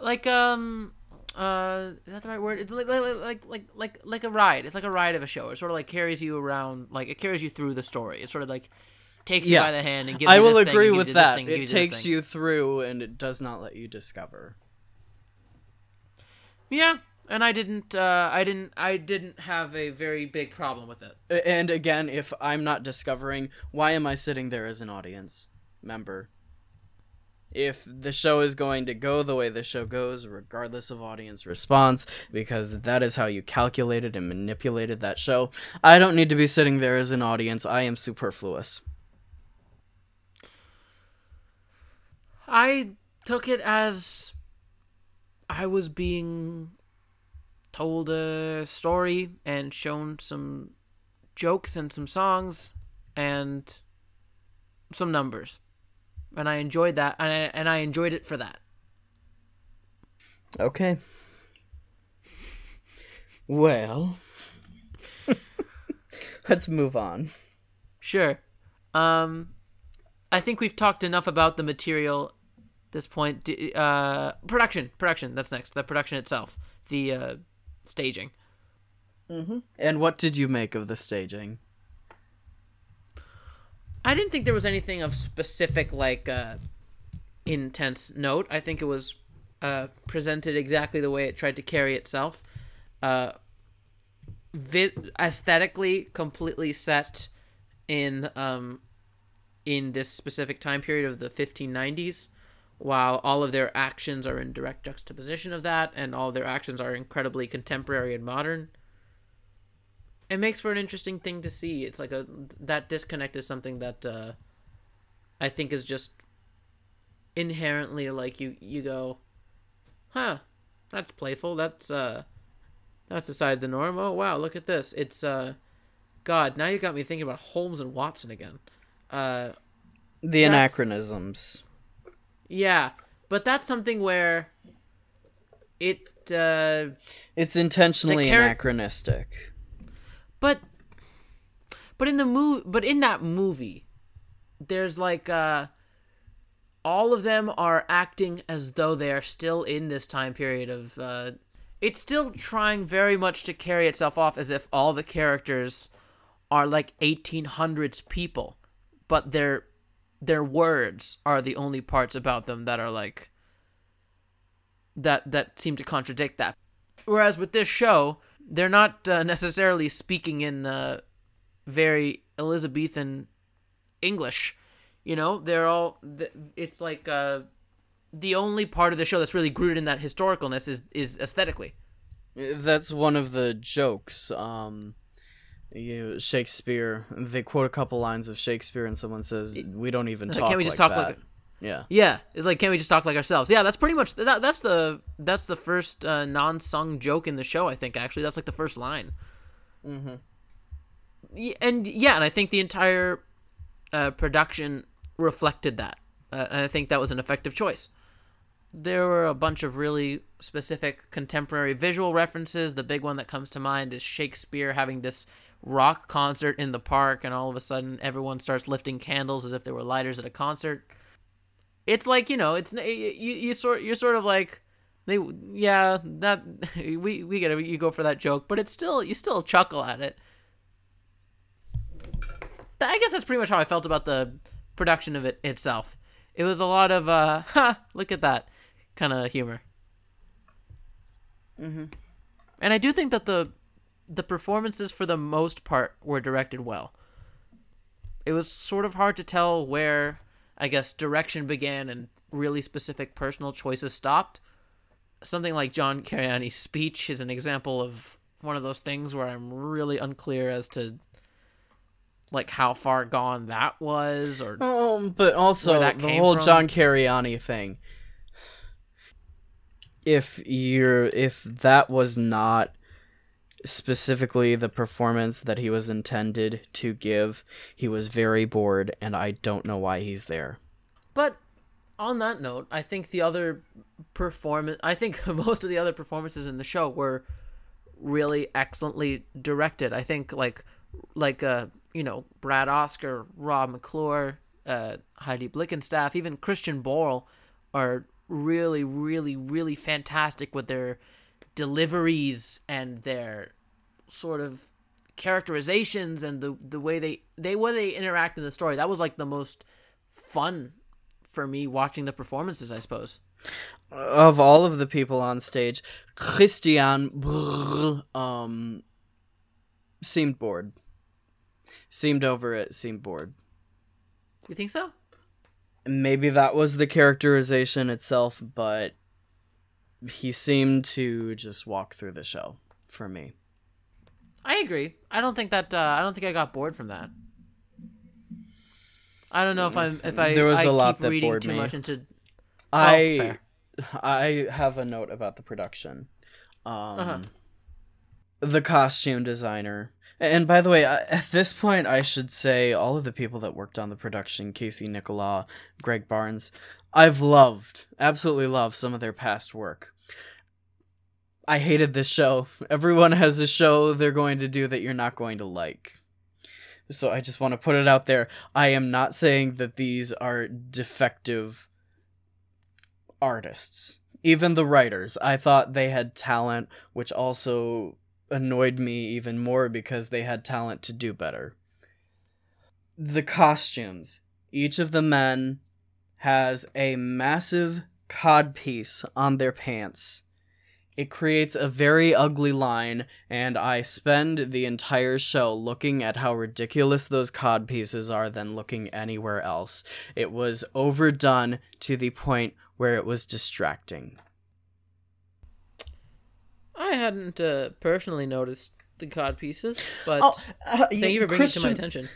Like um uh is that the right word? It's like like like like like a ride. It's like a ride of a show. It sort of like carries you around like it carries you through the story. It sort of like takes you by the hand and gives I you will this agree with that. thing It takes thing. you through and it does not let you discover. Yeah, and I didn't uh I didn't I didn't have a very big problem with it. And again, if I'm not discovering, why am I sitting there as an audience member? if the show is going to go the way the show goes, regardless of audience response, because that is how you calculated and manipulated that show, I don't need to be sitting there as an audience. I am superfluous. I took it as I was being told a story and shown some jokes and some songs and some numbers. And I enjoyed that and I, and I enjoyed it for that. Okay. Well, *laughs* let's move on. Sure. Um I think we've talked enough about the material this point uh production production that's next the production itself the uh staging. Mm-hmm. and what did you make of the staging? I didn't think there was anything of specific like uh intense note. I think it was uh presented exactly the way it tried to carry itself. Uh vi- aesthetically completely set in um in this specific time period of the 1590s while all of their actions are in direct juxtaposition of that and all of their actions are incredibly contemporary and modern it makes for an interesting thing to see. It's like a that disconnect is something that uh, i think is just inherently like you you go huh that's playful. That's uh that's aside the norm. Oh wow look at this. It's uh god now you got me thinking about holmes and watson again. Uh the anachronisms yeah, but that's something where it uh it's intentionally char- anachronistic. But but in the movie but in that movie there's like uh all of them are acting as though they are still in this time period of uh it's still trying very much to carry itself off as if all the characters are like 1800s people but they're their words are the only parts about them that are like that that seem to contradict that. Whereas with this show, they're not uh, necessarily speaking in uh, very Elizabethan English. You know, they're all. It's like uh, the only part of the show that's really rooted in that historicalness is is aesthetically. That's one of the jokes. Um, you Shakespeare. They quote a couple lines of Shakespeare, and someone says, "We don't even talk." Can't we just like talk that. like? Yeah. Yeah, it's like, can't we just talk like ourselves? Yeah, that's pretty much that. That's the that's the first uh, non-sung joke in the show. I think actually, that's like the first line. Mm-hmm. And yeah, and I think the entire uh, production reflected that, uh, and I think that was an effective choice. There were a bunch of really specific contemporary visual references. The big one that comes to mind is Shakespeare having this rock concert in the park and all of a sudden everyone starts lifting candles as if they were lighters at a concert. It's like you know it's you you sort you're sort of like they yeah that *laughs* we we get it you go for that joke but it's still you still chuckle at it. I guess that's pretty much how i felt about the production of it itself. It was a lot of uh *laughs* ha, look at that kind of humor. Mm-hmm. and i do think that the the performances for the most part were directed well. It was sort of hard to tell where I guess direction began and really specific personal choices stopped. Something like John Cariani's speech is an example of one of those things where I'm really unclear as to like how far gone that was or um but also the whole from. John Cariani thing if you're if that was not specifically the performance that he was intended to give. He was very bored, and I don't know why he's there. But on that note, I think the other performance, I think *laughs* most of the other performances in the show were really excellently directed. I think like like uh you know Brad Oscar, Rob McClure, uh, Heidi Blickenstaff, even Christian Borle are really really really fantastic with their deliveries and their sort of characterizations and the the way they they way they interact in the story. That was like the most fun for me watching the performances i suppose. Of all of the people on stage christian Brrr, um seemed bored. Seemed over it seemed bored. You think so? Maybe that was the characterization itself, but he seemed to just walk through the show for me. I agree. I don't think that. Uh, I don't think I got bored from that. I don't know if I'm if I There was I a lot keep that reading bored too me. much into. I fair. I have a note about the production. Um, Uh-huh. The costume designer. And by the way, at this point, I should say all of the people that worked on the production Casey Nicholaw, Greg Barnes I've loved, absolutely loved some of their past work. I hated this show. *laughs* Everyone has a show they're going to do that you're not going to like. So I just want to put it out there. I am not saying that these are defective artists. Even the writers, I thought they had talent, which also annoyed me even more because they had talent to do better. The costumes. Each of the men has a massive codpiece on their pants. It creates a very ugly line, and I spend the entire show looking at how ridiculous those cod pieces are than looking anywhere else. It was overdone to the point where it was distracting. I hadn't uh, personally noticed the cod pieces, but Oh, uh, thank you for bringing it to my attention.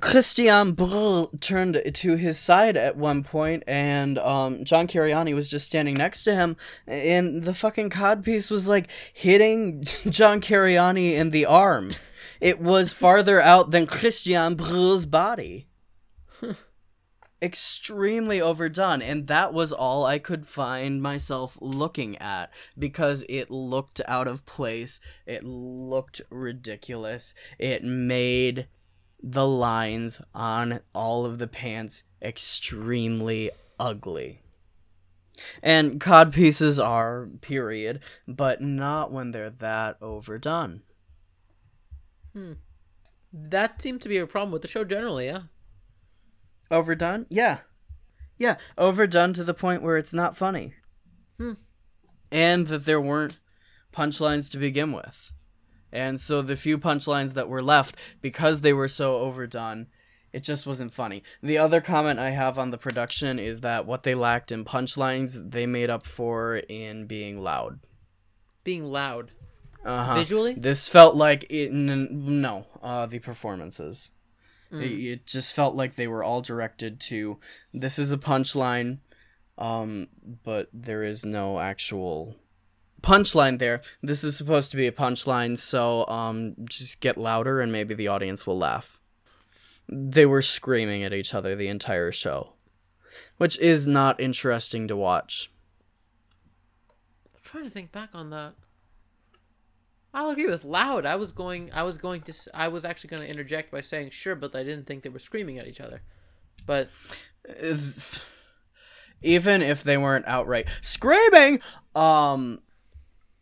Christian Brul turned to his side at one point, and um, John Cariani was just standing next to him, and the fucking cod piece was like hitting *laughs* John Cariani in the arm. It was farther out than Christian Brul's body. *laughs* Extremely overdone, and that was all I could find myself looking at because it looked out of place. It looked ridiculous. It made the lines on all of the pants extremely ugly. And cod pieces are, period, but not when they're that overdone. Hmm. That seemed to be a problem with the show generally. Yeah. Overdone? Yeah. Yeah, overdone to the point where it's not funny. Hmm. And that there weren't punchlines to begin with. And so the few punchlines that were left, because they were so overdone, it just wasn't funny. The other comment I have on the production is that what they lacked in punchlines, they made up for in being loud. Being loud. Uh-huh. Visually? This felt like it, n- no, uh, the performances. It, it just felt like they were all directed to this is a punchline, um, but there is no actual punchline there. This is supposed to be a punchline, so um, just get louder and maybe the audience will laugh. They were screaming at each other the entire show, which is not interesting to watch. I'm trying to think back on that. I'll agree with loud. I was going. I was going to. I was actually going to interject by saying sure, but I didn't think they were screaming at each other. But even if they weren't outright screaming um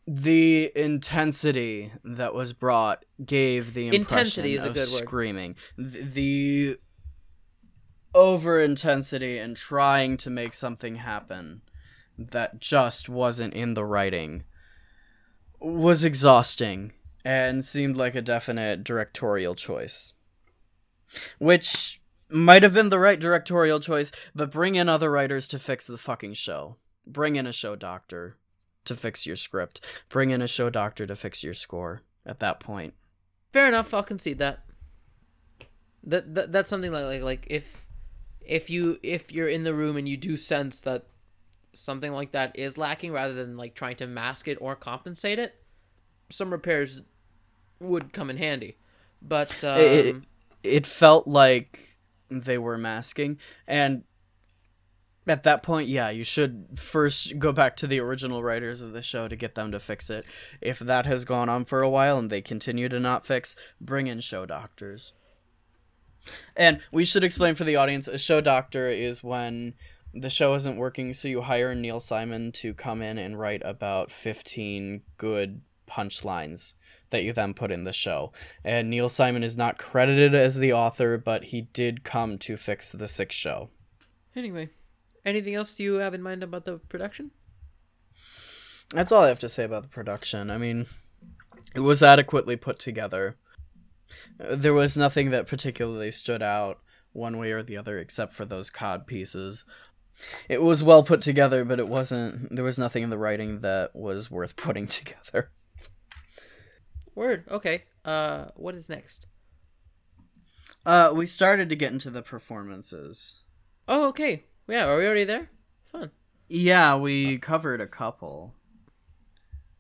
the intensity that was brought gave the impression Intensity is a of good word. screaming Th- the over intensity and trying to make something happen that just wasn't in the writing was exhausting and seemed like a definite directorial choice which might have been the right directorial choice, but bring in other writers to fix the fucking show. Bring in a show doctor to fix your script. Bring in a show doctor to fix your score at that point. fair enough. I'll concede that. That, that that's something like like like if if you if you're in the room and you do sense that something like that is lacking, rather than like trying to mask it or compensate it, some repairs would come in handy. But um, It- it, it felt like they were masking and at that point, yeah, you should first go back to the original writers of the show to get them to fix it. If that has gone on for a while and they continue to not fix, bring in show doctors. And we should explain for the audience a show doctor is when the show isn't working, so you hire Neil Simon to come in and write about 15 good punchlines that you then put in the show. And Neil Simon is not credited as the author, but he did come to fix the sixth show. anyway, anything else do you have in mind about the production? That's all I have to say about the production. I mean, it was adequately put together. There was nothing that particularly stood out one way or the other, except for those cod pieces. It was well put together, but it wasn't. There was nothing in the writing that was worth putting *laughs* together. Word. Okay. Uh, what is next? Uh, we started to get into the performances. Oh, okay. Yeah, are we already there? Fun. Yeah, we covered a couple.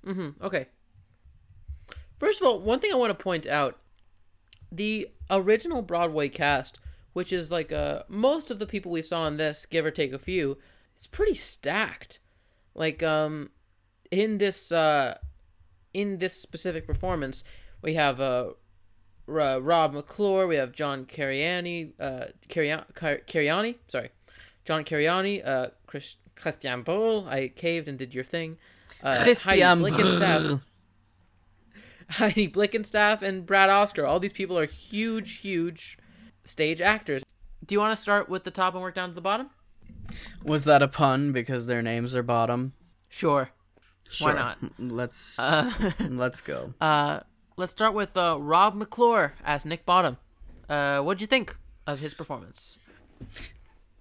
Mm-hmm. Okay. First of all, one thing I want to point out: the original Broadway cast, which is like uh most of the people we saw in this, give or take a few, is pretty stacked. Like um, in this uh, in this specific performance, we have uh, R- Rob McClure, we have John Cariani, uh, Cariani, Cariani, sorry, John Cariani, uh, Chris, Christian Bull. I caved and did your thing. Uh, Christian Heidi Blickenstaff, *laughs* Heidi Blickenstaff, and Brad Oscar. All these people are huge, huge stage actors. Do you want to start with the top and work down to the bottom? Was that a pun because their names are bottom? Sure. Sure. Why not? *laughs* Let's Uh, *laughs* let's go. uh, let's start with uh, Rob McClure as Nick Bottom. Uh, what'd you think of his performance?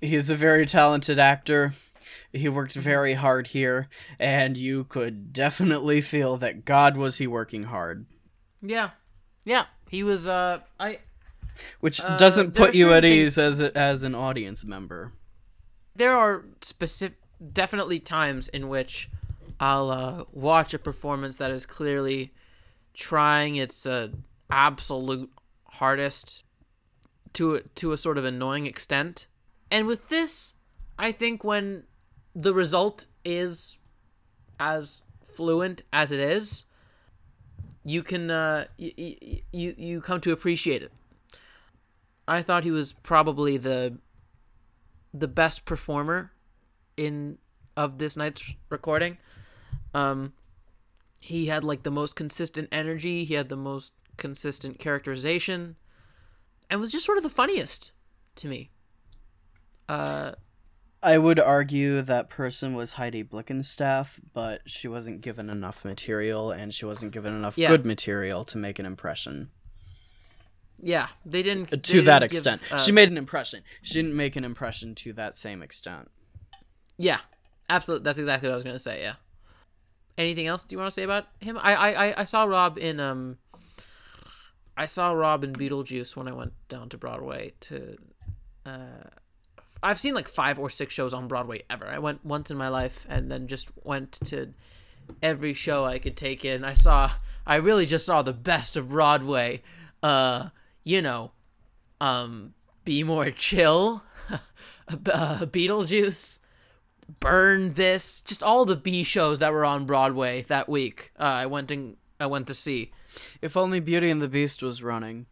He's a very talented actor. He worked very hard here, and you could definitely feel that God was he working hard. Yeah, yeah, he was. Uh, I Which Uh, doesn't put you at ease as as an audience member. there are specific, definitely times in which I'll uh, watch a performance that is clearly trying its uh, absolute hardest to to a sort of annoying extent, and with this, I think when the result is as fluent as it is, you can uh, y- y- you you come to appreciate it. I thought he was probably the the best performer in of this night's recording. Um, he had like the most consistent energy. He had the most consistent characterization, and was just sort of the funniest to me. Uh, I would argue that person was Heidi Blickenstaff, but she wasn't given enough material, and she wasn't given enough Yeah. good material to make an impression. Yeah, they didn't they to that didn't give, extent, uh, she made an impression. She didn't make an impression to that same extent. Yeah, absolutely. That's exactly what I was gonna say. Yeah. Anything else do you want to say about him? I I I- I saw Rob in um. I saw Rob in Beetlejuice when I went down to Broadway to. Uh, I've seen like five or six shows on Broadway ever. I went once in my life and then just went to every show I could take in. I saw. I really just saw the best of Broadway. Uh, you know, um, be more chill. *laughs* uh, Beetlejuice burn this just all the b shows that were on broadway that week uh, i went and i went to see If only Beauty and the Beast was running.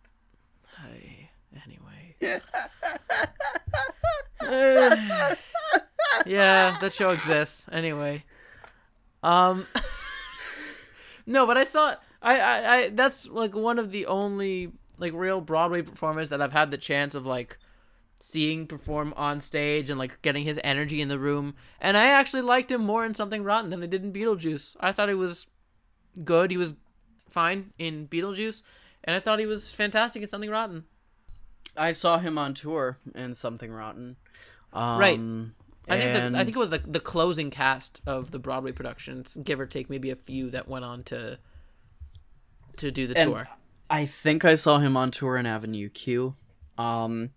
I, anyway *laughs* Uh, *sighs* yeah that show exists anyway um *laughs* no but i saw I, I i that's like one of the only like real broadway performers that i've had the chance of like seeing perform on stage and like getting his energy in the room. And I actually liked him more in Something Rotten than I did in Beetlejuice. I thought he was good. He was fine in Beetlejuice, and I thought he was fantastic in Something Rotten. I saw him on tour in Something Rotten. Um, Right. I think that, I think it was and- the the closing cast of the Broadway productions, give or take maybe a few that went on to to do the and tour. I think I saw him on tour in Avenue Q. Um,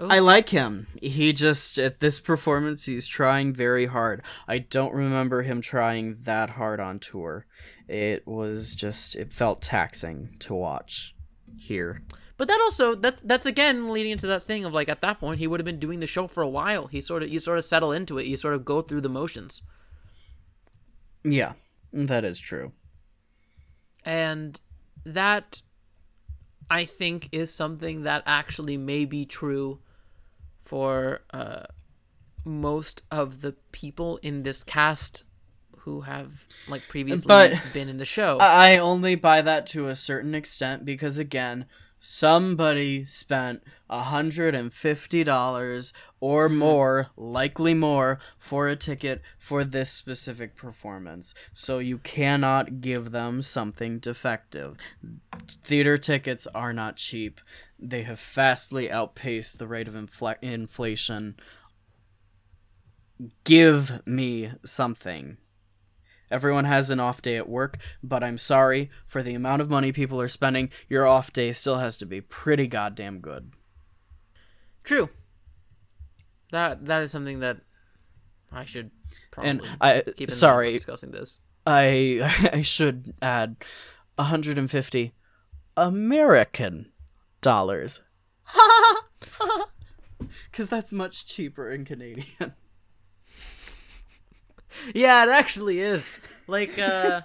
Ooh. I like him. He just at this performance, he's trying very hard. I don't remember him trying that hard on tour. It was just it felt taxing to watch here. But that also that's that's again leading into that thing of like at that point he would have been doing the show for a while. He sort of you sort of settle into it. You sort of go through the motions. Yeah, that is true. And that I think is something that actually may be true for uh, most of the people in this cast who have like previously But- been in the show. I I only buy that to a certain extent because again, somebody spent $150 or *laughs* more, likely more, for a ticket for this specific performance. So you cannot give them something defective. Theater tickets are not cheap. They have vastly outpaced the rate of infl- inflation. Give me something. Everyone has an off day at work, but I'm sorry for the amount of money people are spending. Your off day still has to be pretty goddamn good. True. That that is something that I should probably And I keep in mind sorry, discussing this. I *laughs* I should add 150 American dollars. *laughs* *laughs* Cuz that's much cheaper in Canadian. Yeah, it actually is. Like uh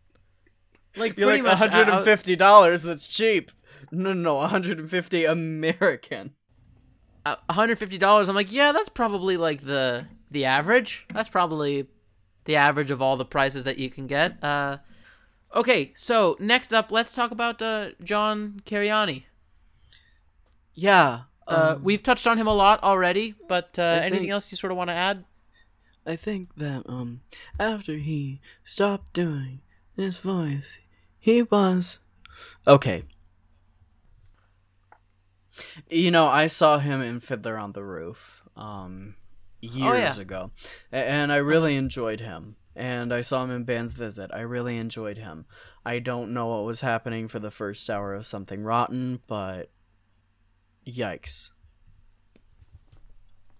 *laughs* like You're like much uh, $150 that's cheap. No, no, no, 150 American. uh, $150 i'm like yeah that's probably like the the average that's probably the average of all the prices that you can get uh okay so next up let's talk about uh john Cariani. Yeah. uh um, we've touched on him a lot already but uh anything think- else you sort of want to add I think that um after he stopped doing his voice, he was okay. You know, I saw him in Fiddler on the Roof um years yeah. ago, and I really enjoyed him. And I saw him in Band's Visit. I really enjoyed him. I don't know what was happening for the first hour of Something Rotten, but yikes.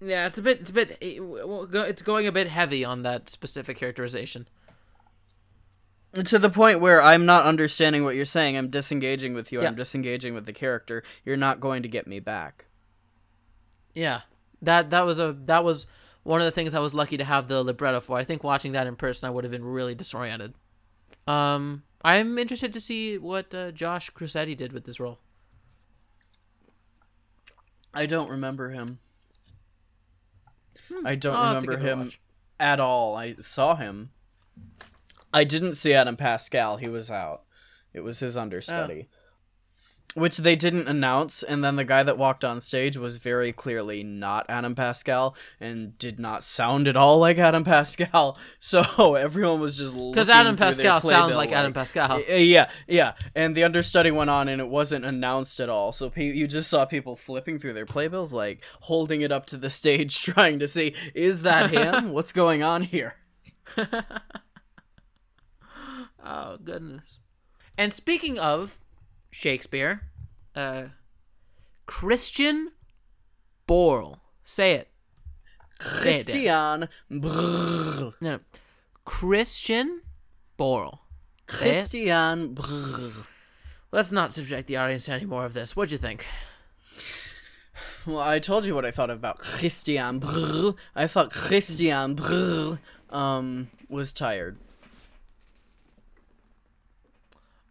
Yeah it's a bit it's a bit it- well, go- it's going a bit heavy on that specific characterization to the point where I'm not understanding what you're saying. I'm disengaging with you. Yeah. I'm disengaging with the character. You're not going to get me back. Yeah, that that was a that was one of the things I was lucky to have the libretto for. I think watching that in person, I would have been really disoriented. Um, I'm interested to see what uh, Josh Grisetti did with this role. I don't remember him. Hmm. I don't I'll remember give it a him at all. I saw him. I didn't see Adam Pascal. He was out. It was his understudy. Oh. Which they didn't announce, and then the guy that walked on stage was very clearly not Adam Pascal and did not sound at all like Adam Pascal. *laughs* So everyone was just Because Adam Pascal sounds playbill like Adam Pascal. *laughs* Yeah, yeah. And the understudy went on, and it wasn't announced at all. So pe- you just saw people flipping through their playbills, like holding it up to the stage, *laughs* trying to see is that him? What's going on here? Oh goodness. And speaking of Shakespeare, uh, Christian Borle. Say it. Say it, Christian Brrr. No, no. Christian Borle. Say. Christian. Let's not subject the audience to any more of this. What'd you think? Well, I told you what I thought about Christian Brrr. I thought Christian Brrr um was tired.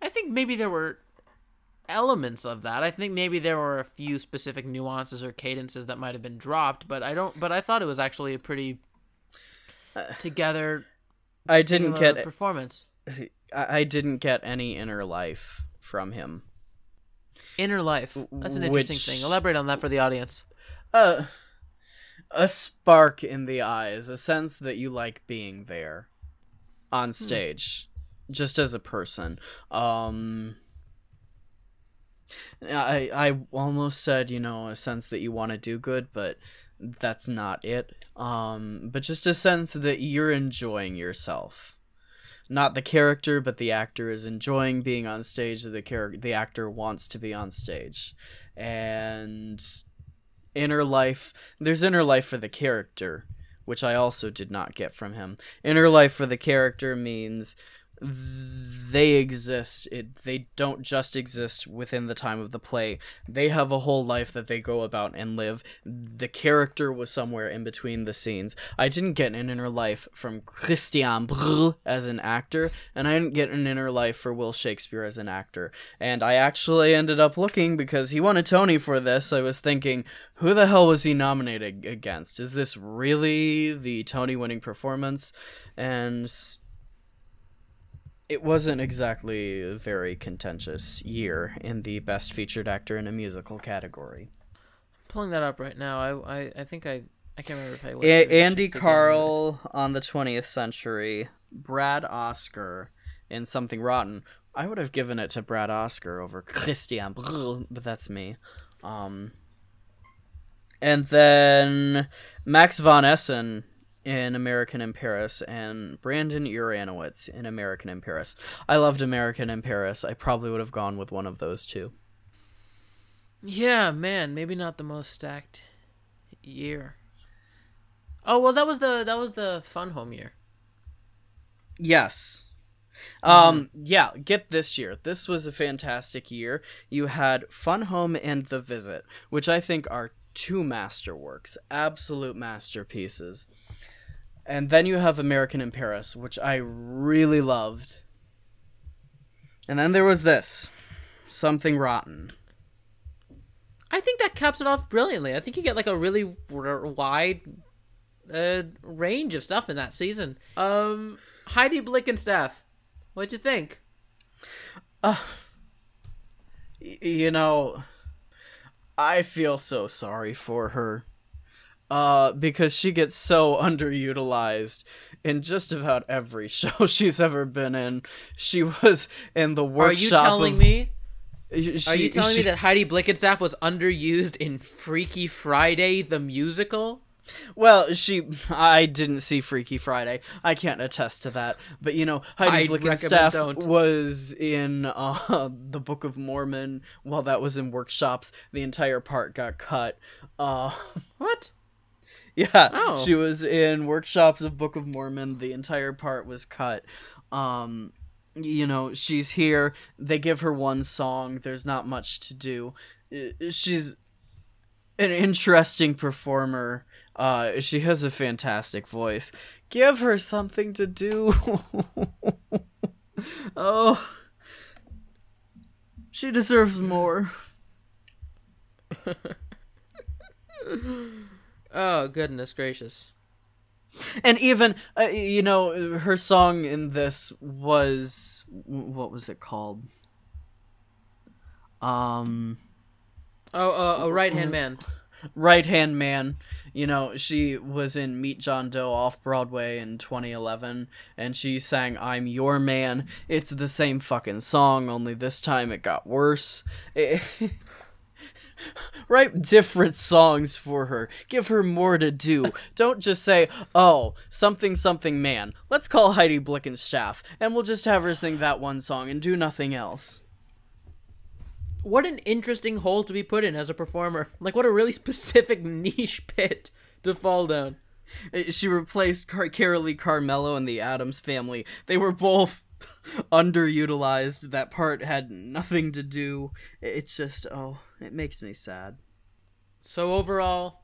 I think maybe there were elements of that. I think maybe there were a few specific nuances or cadences that might have been dropped, but I don't. But I thought it was actually a pretty together I didn't get performance. I didn't get any inner life from him. Inner life. That's an interesting Which- thing. Elaborate on that for the audience. Uh, a spark in the eyes, a sense that you like being there on stage, just as a person. Um, I I almost said you know a sense that you want to do good, but that's not it. Um, but just a sense that you're enjoying yourself. Not the character, but the actor is enjoying being on stage. The character, the actor wants to be on stage, and inner life there's inner life for the character which i also did not get from him inner life for the character means they exist. It, they don't just exist within the time of the play. They have a whole life that they go about and live. The character was somewhere in between the scenes. I didn't get an inner life from christian Brrr as an actor and i didn't get an inner life for will shakespeare as an actor. And i actually ended up looking because he won a tony for this. I was thinking who the hell was he nominated against? Is this really the tony winning performance? And it wasn't exactly a very contentious year in the best featured actor in a musical category. Pulling that up right now. I I, I think I I can't remember if I. A- Andy Karl on the 20th Century, Brad Oscar in Something Rotten. I would have given it to Brad Oscar over Christian Brühl, but that's me. Um, and then Max von Essen in American in Paris and Brandon Uranowitz in American in Paris. I loved American in Paris. I probably would have gone with one of those two. Yeah, man, maybe not the most stacked year. Oh well, that was the that was the fun home year. Yes. Um yeah, get this year. This was a fantastic year. You had Fun Home and The Visit, which I think are two masterworks, absolute masterpieces. And then you have American in Paris, which I really loved. And then there was this, Something Rotten. I think that caps it off brilliantly. I think you get like a really r- wide uh, range of stuff in that season. Um, Heidi Blickenstaff, what'd you think? Y- you know, I feel so sorry for her. Uh, because she gets so *laughs* underutilized in just about every *laughs* show she's ever been in. She was in the workshop. Are you telling of- me? She- Are you telling she- me that Heidi Blickenstaff was underused in Freaky Friday the musical? Well, she. I didn't see Freaky Friday. I can't attest to that. But you know, Heidi I'd Blickenstaff was in uh, *laughs* the Book of Mormon while that was in workshops. The entire part got cut. Uh, What? *laughs* yeah, Oh. she was in workshops of Book of Mormon. The entire part was cut. Um, you know, she's here. They give her one song. There's not much to do. She's an interesting performer. Uh, she has a fantastic voice. Give her something to do. *laughs* oh, she deserves more. *laughs* Oh goodness gracious! And even uh, you know her song in this was what was it called? Um, Oh, uh, a right hand man. Right Hand Man. You know, she was in Meet John Doe off Broadway in 2011, and she sang I'm Your Man. It's the same fucking song, only this time it got worse. Eh, *laughs* Write different songs for her. Give her more to do. Don't just say, oh, something something man. Let's call Heidi Blickenstaff, and we'll just have her sing that one song and do nothing else. What an interesting hole to be put in as a performer. Like what a really specific *laughs* niche pit to fall down. She replaced Car- Carolee Carmello and the Addams family. They were both *laughs* underutilized. That part had nothing to do. It's just, oh, it makes me sad. So overall,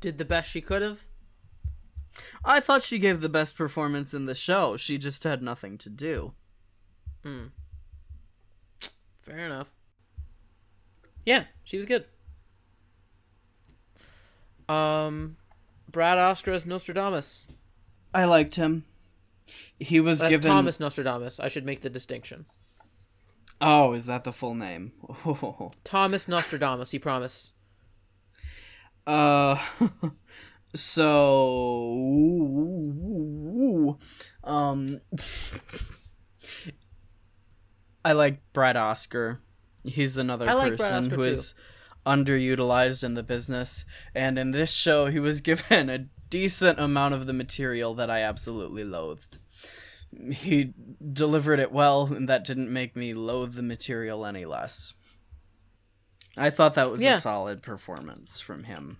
did the best she could have. I thought she gave the best performance in the show. She just had nothing to do. Hmm. Fair enough. Yeah, she was good. Um, Brad Oscar as Nostradamus. I liked him. He was That's given. Thomas Nostradamus. I should make the distinction. Oh, is that the full name? Oh. *laughs* Thomas Nostradamus. You promise. Uh, *laughs* so, um, *laughs* I like Brad Oscar. He's another like person who too. is underutilized in the business, and in this show, he was given a decent amount of the material that I absolutely loathed. *laughs* He delivered it well, and that didn't make me loathe the material any less. I thought that was Yeah. a solid performance from him.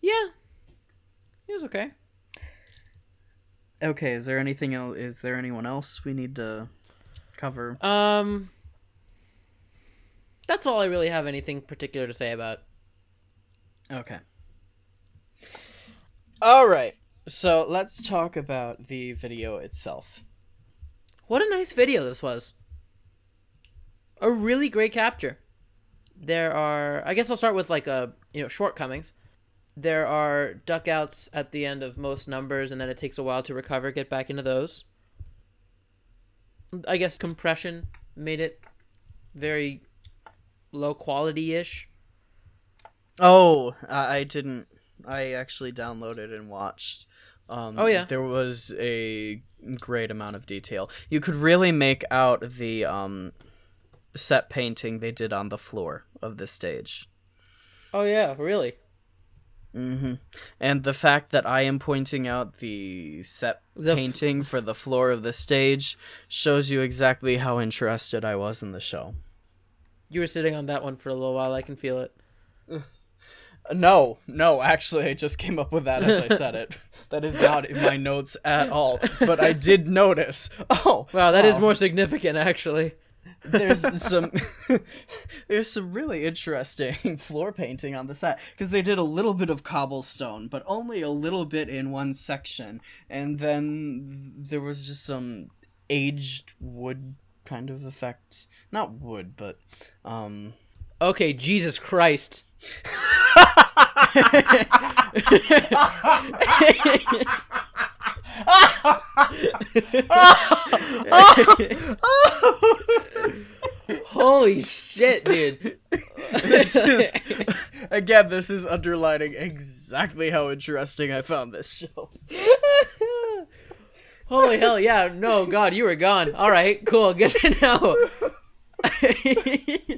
Yeah, he was okay. Okay, is there anything else? Is there anyone else we need to cover? Um, that's all I really have anything particular to say about. Okay. All right. So let's talk about the video itself. What a nice video this was. A really great capture. There are I guess I'll start with like a you know shortcomings. There are duckouts at the end of most numbers and then it takes a while to recover, get back into those. I guess compression made it very low quality ish. Oh, I, I didn't. I actually downloaded and watched. Um, Oh, yeah. there was a great amount of detail. You could really make out the um, set painting they did on the floor of the stage. Oh yeah, really? hmm And the fact that I am pointing out the set The f- painting for the floor of the stage shows you exactly how interested I was in the show. You were sitting on that one for a little while. I can feel it. No, no, actually, I just came up with that as I said it. *laughs* That is not in my notes at all. But I did notice. Oh, Wow, that is oh, more significant actually. There's *laughs* some, *laughs* there's some really interesting floor painting on the set because they did a little bit of cobblestone, but only a little bit in one section, and then there was just some aged wood kind of effect. Not wood, but um. Okay, Jesus Christ. Holy shit, dude. this is again this is underlining exactly how interesting i found this show Holy hell, yeah. No, God, you were gone. All right, cool. Good to know.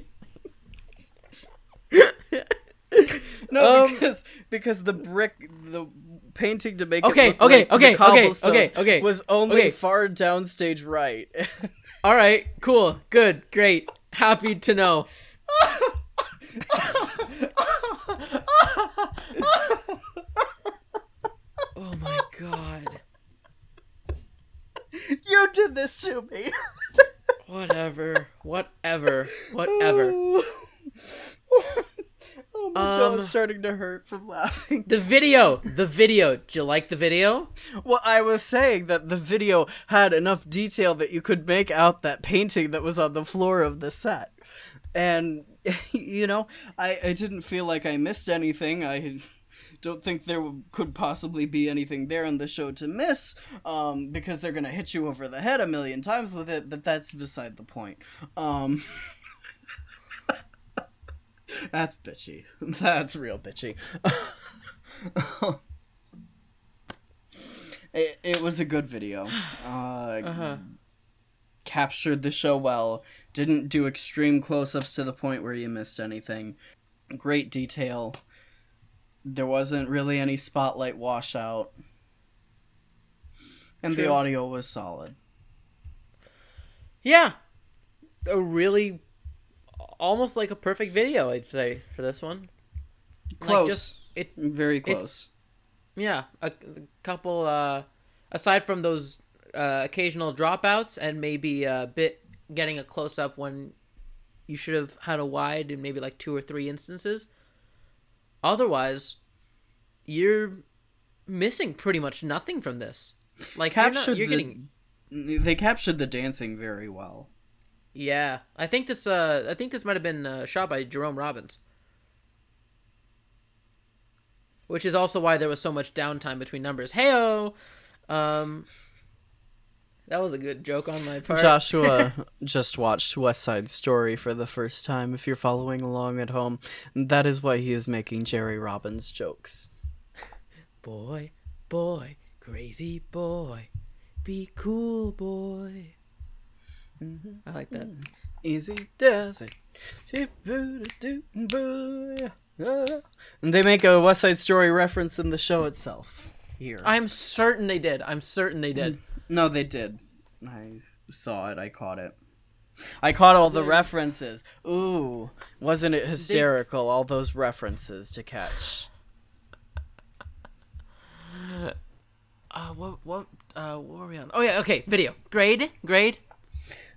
*laughs* *laughs* no Um, because because the brick the painting to make Okay, it okay, like okay, okay, okay, okay, was only okay. far downstage right *laughs* All right, cool. Good. Great. Happy to know. Oh my god. you did this to me *laughs* Whatever. Whatever. Whatever. *laughs* oh my jaw Um, is starting to hurt from laughing The video. The video. Did you like the video? Well, I was saying that the video had enough detail that you could make out that painting that was on the floor of the set. And, *laughs* you know, I, I didn't feel like I missed anything. I don't think there could possibly be anything there in the show to miss, um, because they're going to hit you over the head a million times with it, but that's beside the point. Um. *laughs* *laughs* That's bitchy. *laughs* That's real bitchy. *laughs* it, it was a good video. Uh, Uh-huh. Captured the show well. Didn't do extreme close ups to the point where you missed anything. Great detail. There wasn't really any spotlight washout. And the audio was solid. Yeah. A really almost like a perfect video, I'd say, for this one. Close. Like just it Very close. It's- yeah, a, a couple uh aside from those uh, occasional dropouts and maybe a bit getting a close up when you should have had a wide in maybe like two or three instances. Otherwise, you're missing pretty much nothing from this. Like you're, not, you're the- getting They captured the dancing very well. Yeah. I think this uh I think this might have been uh, shot by Jerome Robbins. Which is also why there was so much downtime between numbers. Heyo, um, that was a good joke on my part. Joshua *laughs* just watched West Side Story for the first time. If you're following along at home, that is why he is making Jerry Robbins jokes. boy, boy, crazy boy, be cool, boy. I like that. Easy does it. And they make a West Side Story reference in the show itself. Here. I'm certain they did. I'm certain they did. No, they did. I saw it. I caught it. I caught all the references. Ooh, wasn't it hysterical? all those references to catch. Uh, what what uh what were we on? Oh yeah, okay. Video grade grade.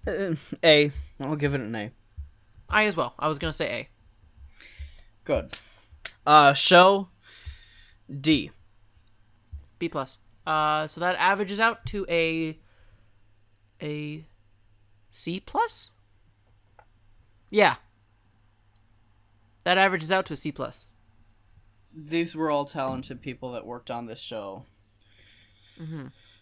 Uh, A. I'll give it an A. I as well. I was gonna say A. Good. Uh, show D. B plus. Uh, so that averages out to a a C plus. Yeah. That averages out to a C plus. These were all talented people that worked on this show.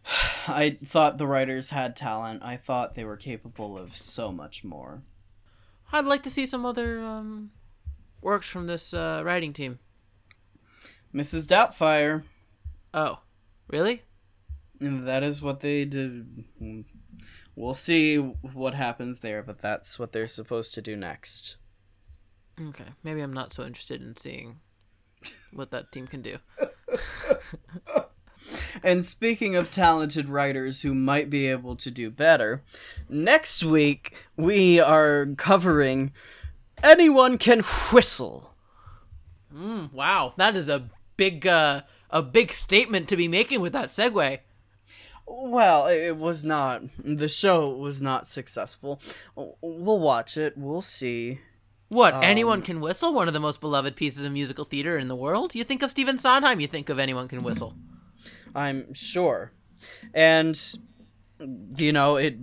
*sighs* I thought the writers had talent. I thought they were capable of so much more. I'd like to see some other um, works from this uh, writing team. Mrs. Doubtfire. Oh, really? And that is what they did. We'll see what happens there, but that's what they're supposed to do next. Okay, maybe I'm not so interested in seeing what that team can do. *laughs* *laughs* And speaking of talented writers who might be able to do better, next week we are covering Anyone Can Whistle. Mm, wow, that is a big uh, a big statement to be making with that segue. Well, it was not. The show was not successful. We'll watch it. We'll see. What? anyone can whistle? One of the most beloved pieces of musical theater in the world. You think of Stephen Sondheim, you think of anyone can whistle. I'm sure. And you know, it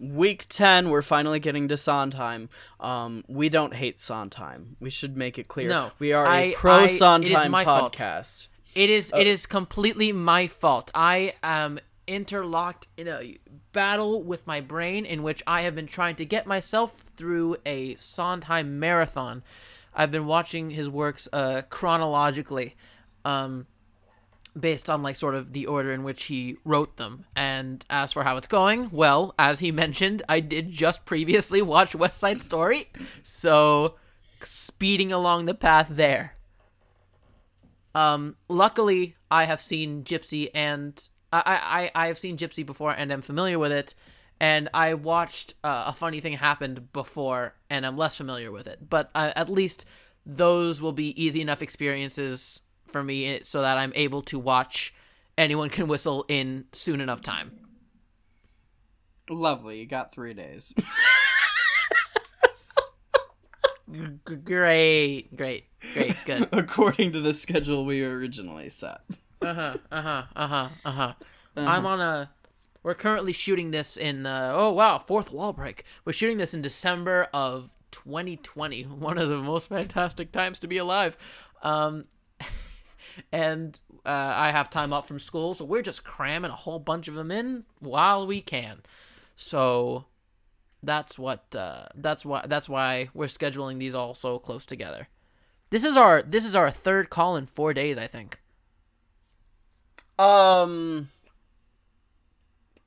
week 10 we're finally getting to Sondheim. Um we don't hate Sondheim. We should make it clear. No, we are I- a pro I- Sondheim my fault. podcast. It is it is completely my fault. I am interlocked in a battle with my brain in which I have been trying to get myself through a Sondheim marathon. I've been watching his works uh, chronologically, um, based on like sort of the order in which he wrote them. And as for how it's going, well, as he *laughs* mentioned, I did just previously watch West Side Story, so speeding along the path there. Um, luckily, I have seen Gypsy and I, I, I have seen Gypsy before and am familiar with it. And I watched uh, a funny thing happened before and I'm less familiar with it. But uh, at least those will be easy enough experiences for me so that I'm able to watch Anyone Can Whistle in soon enough time. Lovely. You got 3 days. *laughs* Great, great, great, good. *laughs* According to the schedule we originally set. Uh huh. Uh huh. Uh huh. Uh huh. I'm on a. We're currently shooting this in. Uh, oh wow, fourth wall break. We're shooting this in December of 2020. *laughs* One of the most fantastic times to be alive. Um, and uh, I have time off from school, so we're just cramming a whole bunch of them in while we can. So that's what. Uh, that's why. That's why we're scheduling these all so close together. This is our. This is our third call in four days, I think. Um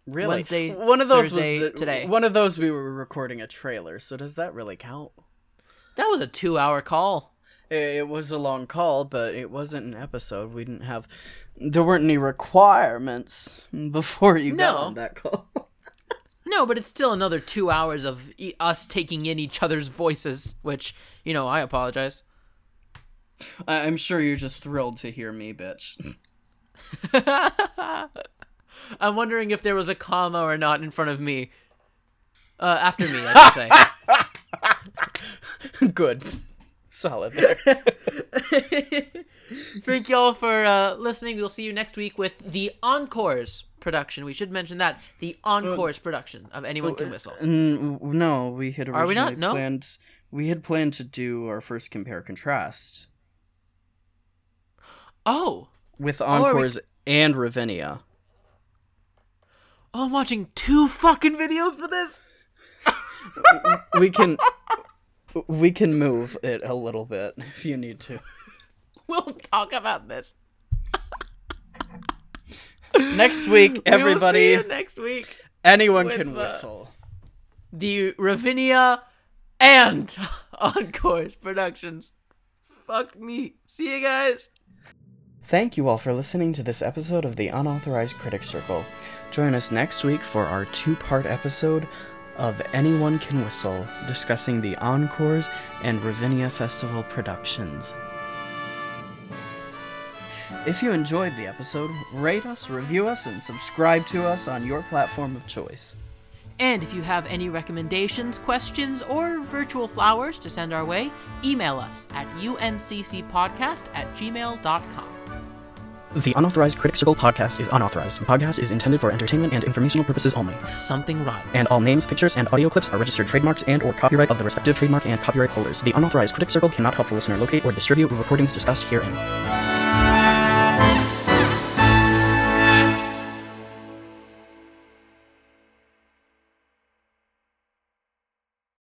Really? Wednesday, one of those Thursday, was the, today. One of those we were recording a trailer. So does that really count? That was a two-hour call. It was a long call, but it wasn't an episode. We didn't have there weren't any requirements before you got No. on that call. *laughs* No, but it's still another two hours of e- us taking in each other's voices, which you know I apologize. I- I'm sure you're just thrilled to hear me, bitch. *laughs* I'm wondering if there was a comma or not in front of me. Uh, after me, I should say. *laughs* Good. Solid there. *laughs* Thank y'all for uh, listening. We'll see you next week with the Encores production. We should mention that the Encores production of Anyone Can Whistle. No, we had originally Are we not? No? planned we had planned to do our first compare contrast Oh, with are we- Encores and Ravinia. oh, I'm watching two fucking videos for this. *laughs* we can we can move it a little bit if you need to. *laughs* We'll talk about this. *laughs* Next week, We everybody, you next week. anyone can whistle. the Ravinia and *laughs* Encores Productions. Fuck me. See you guys. Thank you all for listening to this episode of the Unauthorized Critics Circle. Join us next week for our two-part episode of Anyone Can Whistle, discussing the Encores and Ravinia Festival productions. If you enjoyed the episode, rate us, review us, and subscribe to us on your platform of choice. And if you have any recommendations, questions, or virtual flowers to send our way, email us at unccpodcast at gmail.com. The Unauthorized Critics Circle podcast is unauthorized. The podcast is intended for entertainment and informational purposes only. Something rotten. and all names, pictures, and audio clips are registered trademarks and or copyright of the respective trademark and copyright holders. The unauthorized Critics Circle cannot help the listener locate or distribute the recordings discussed herein.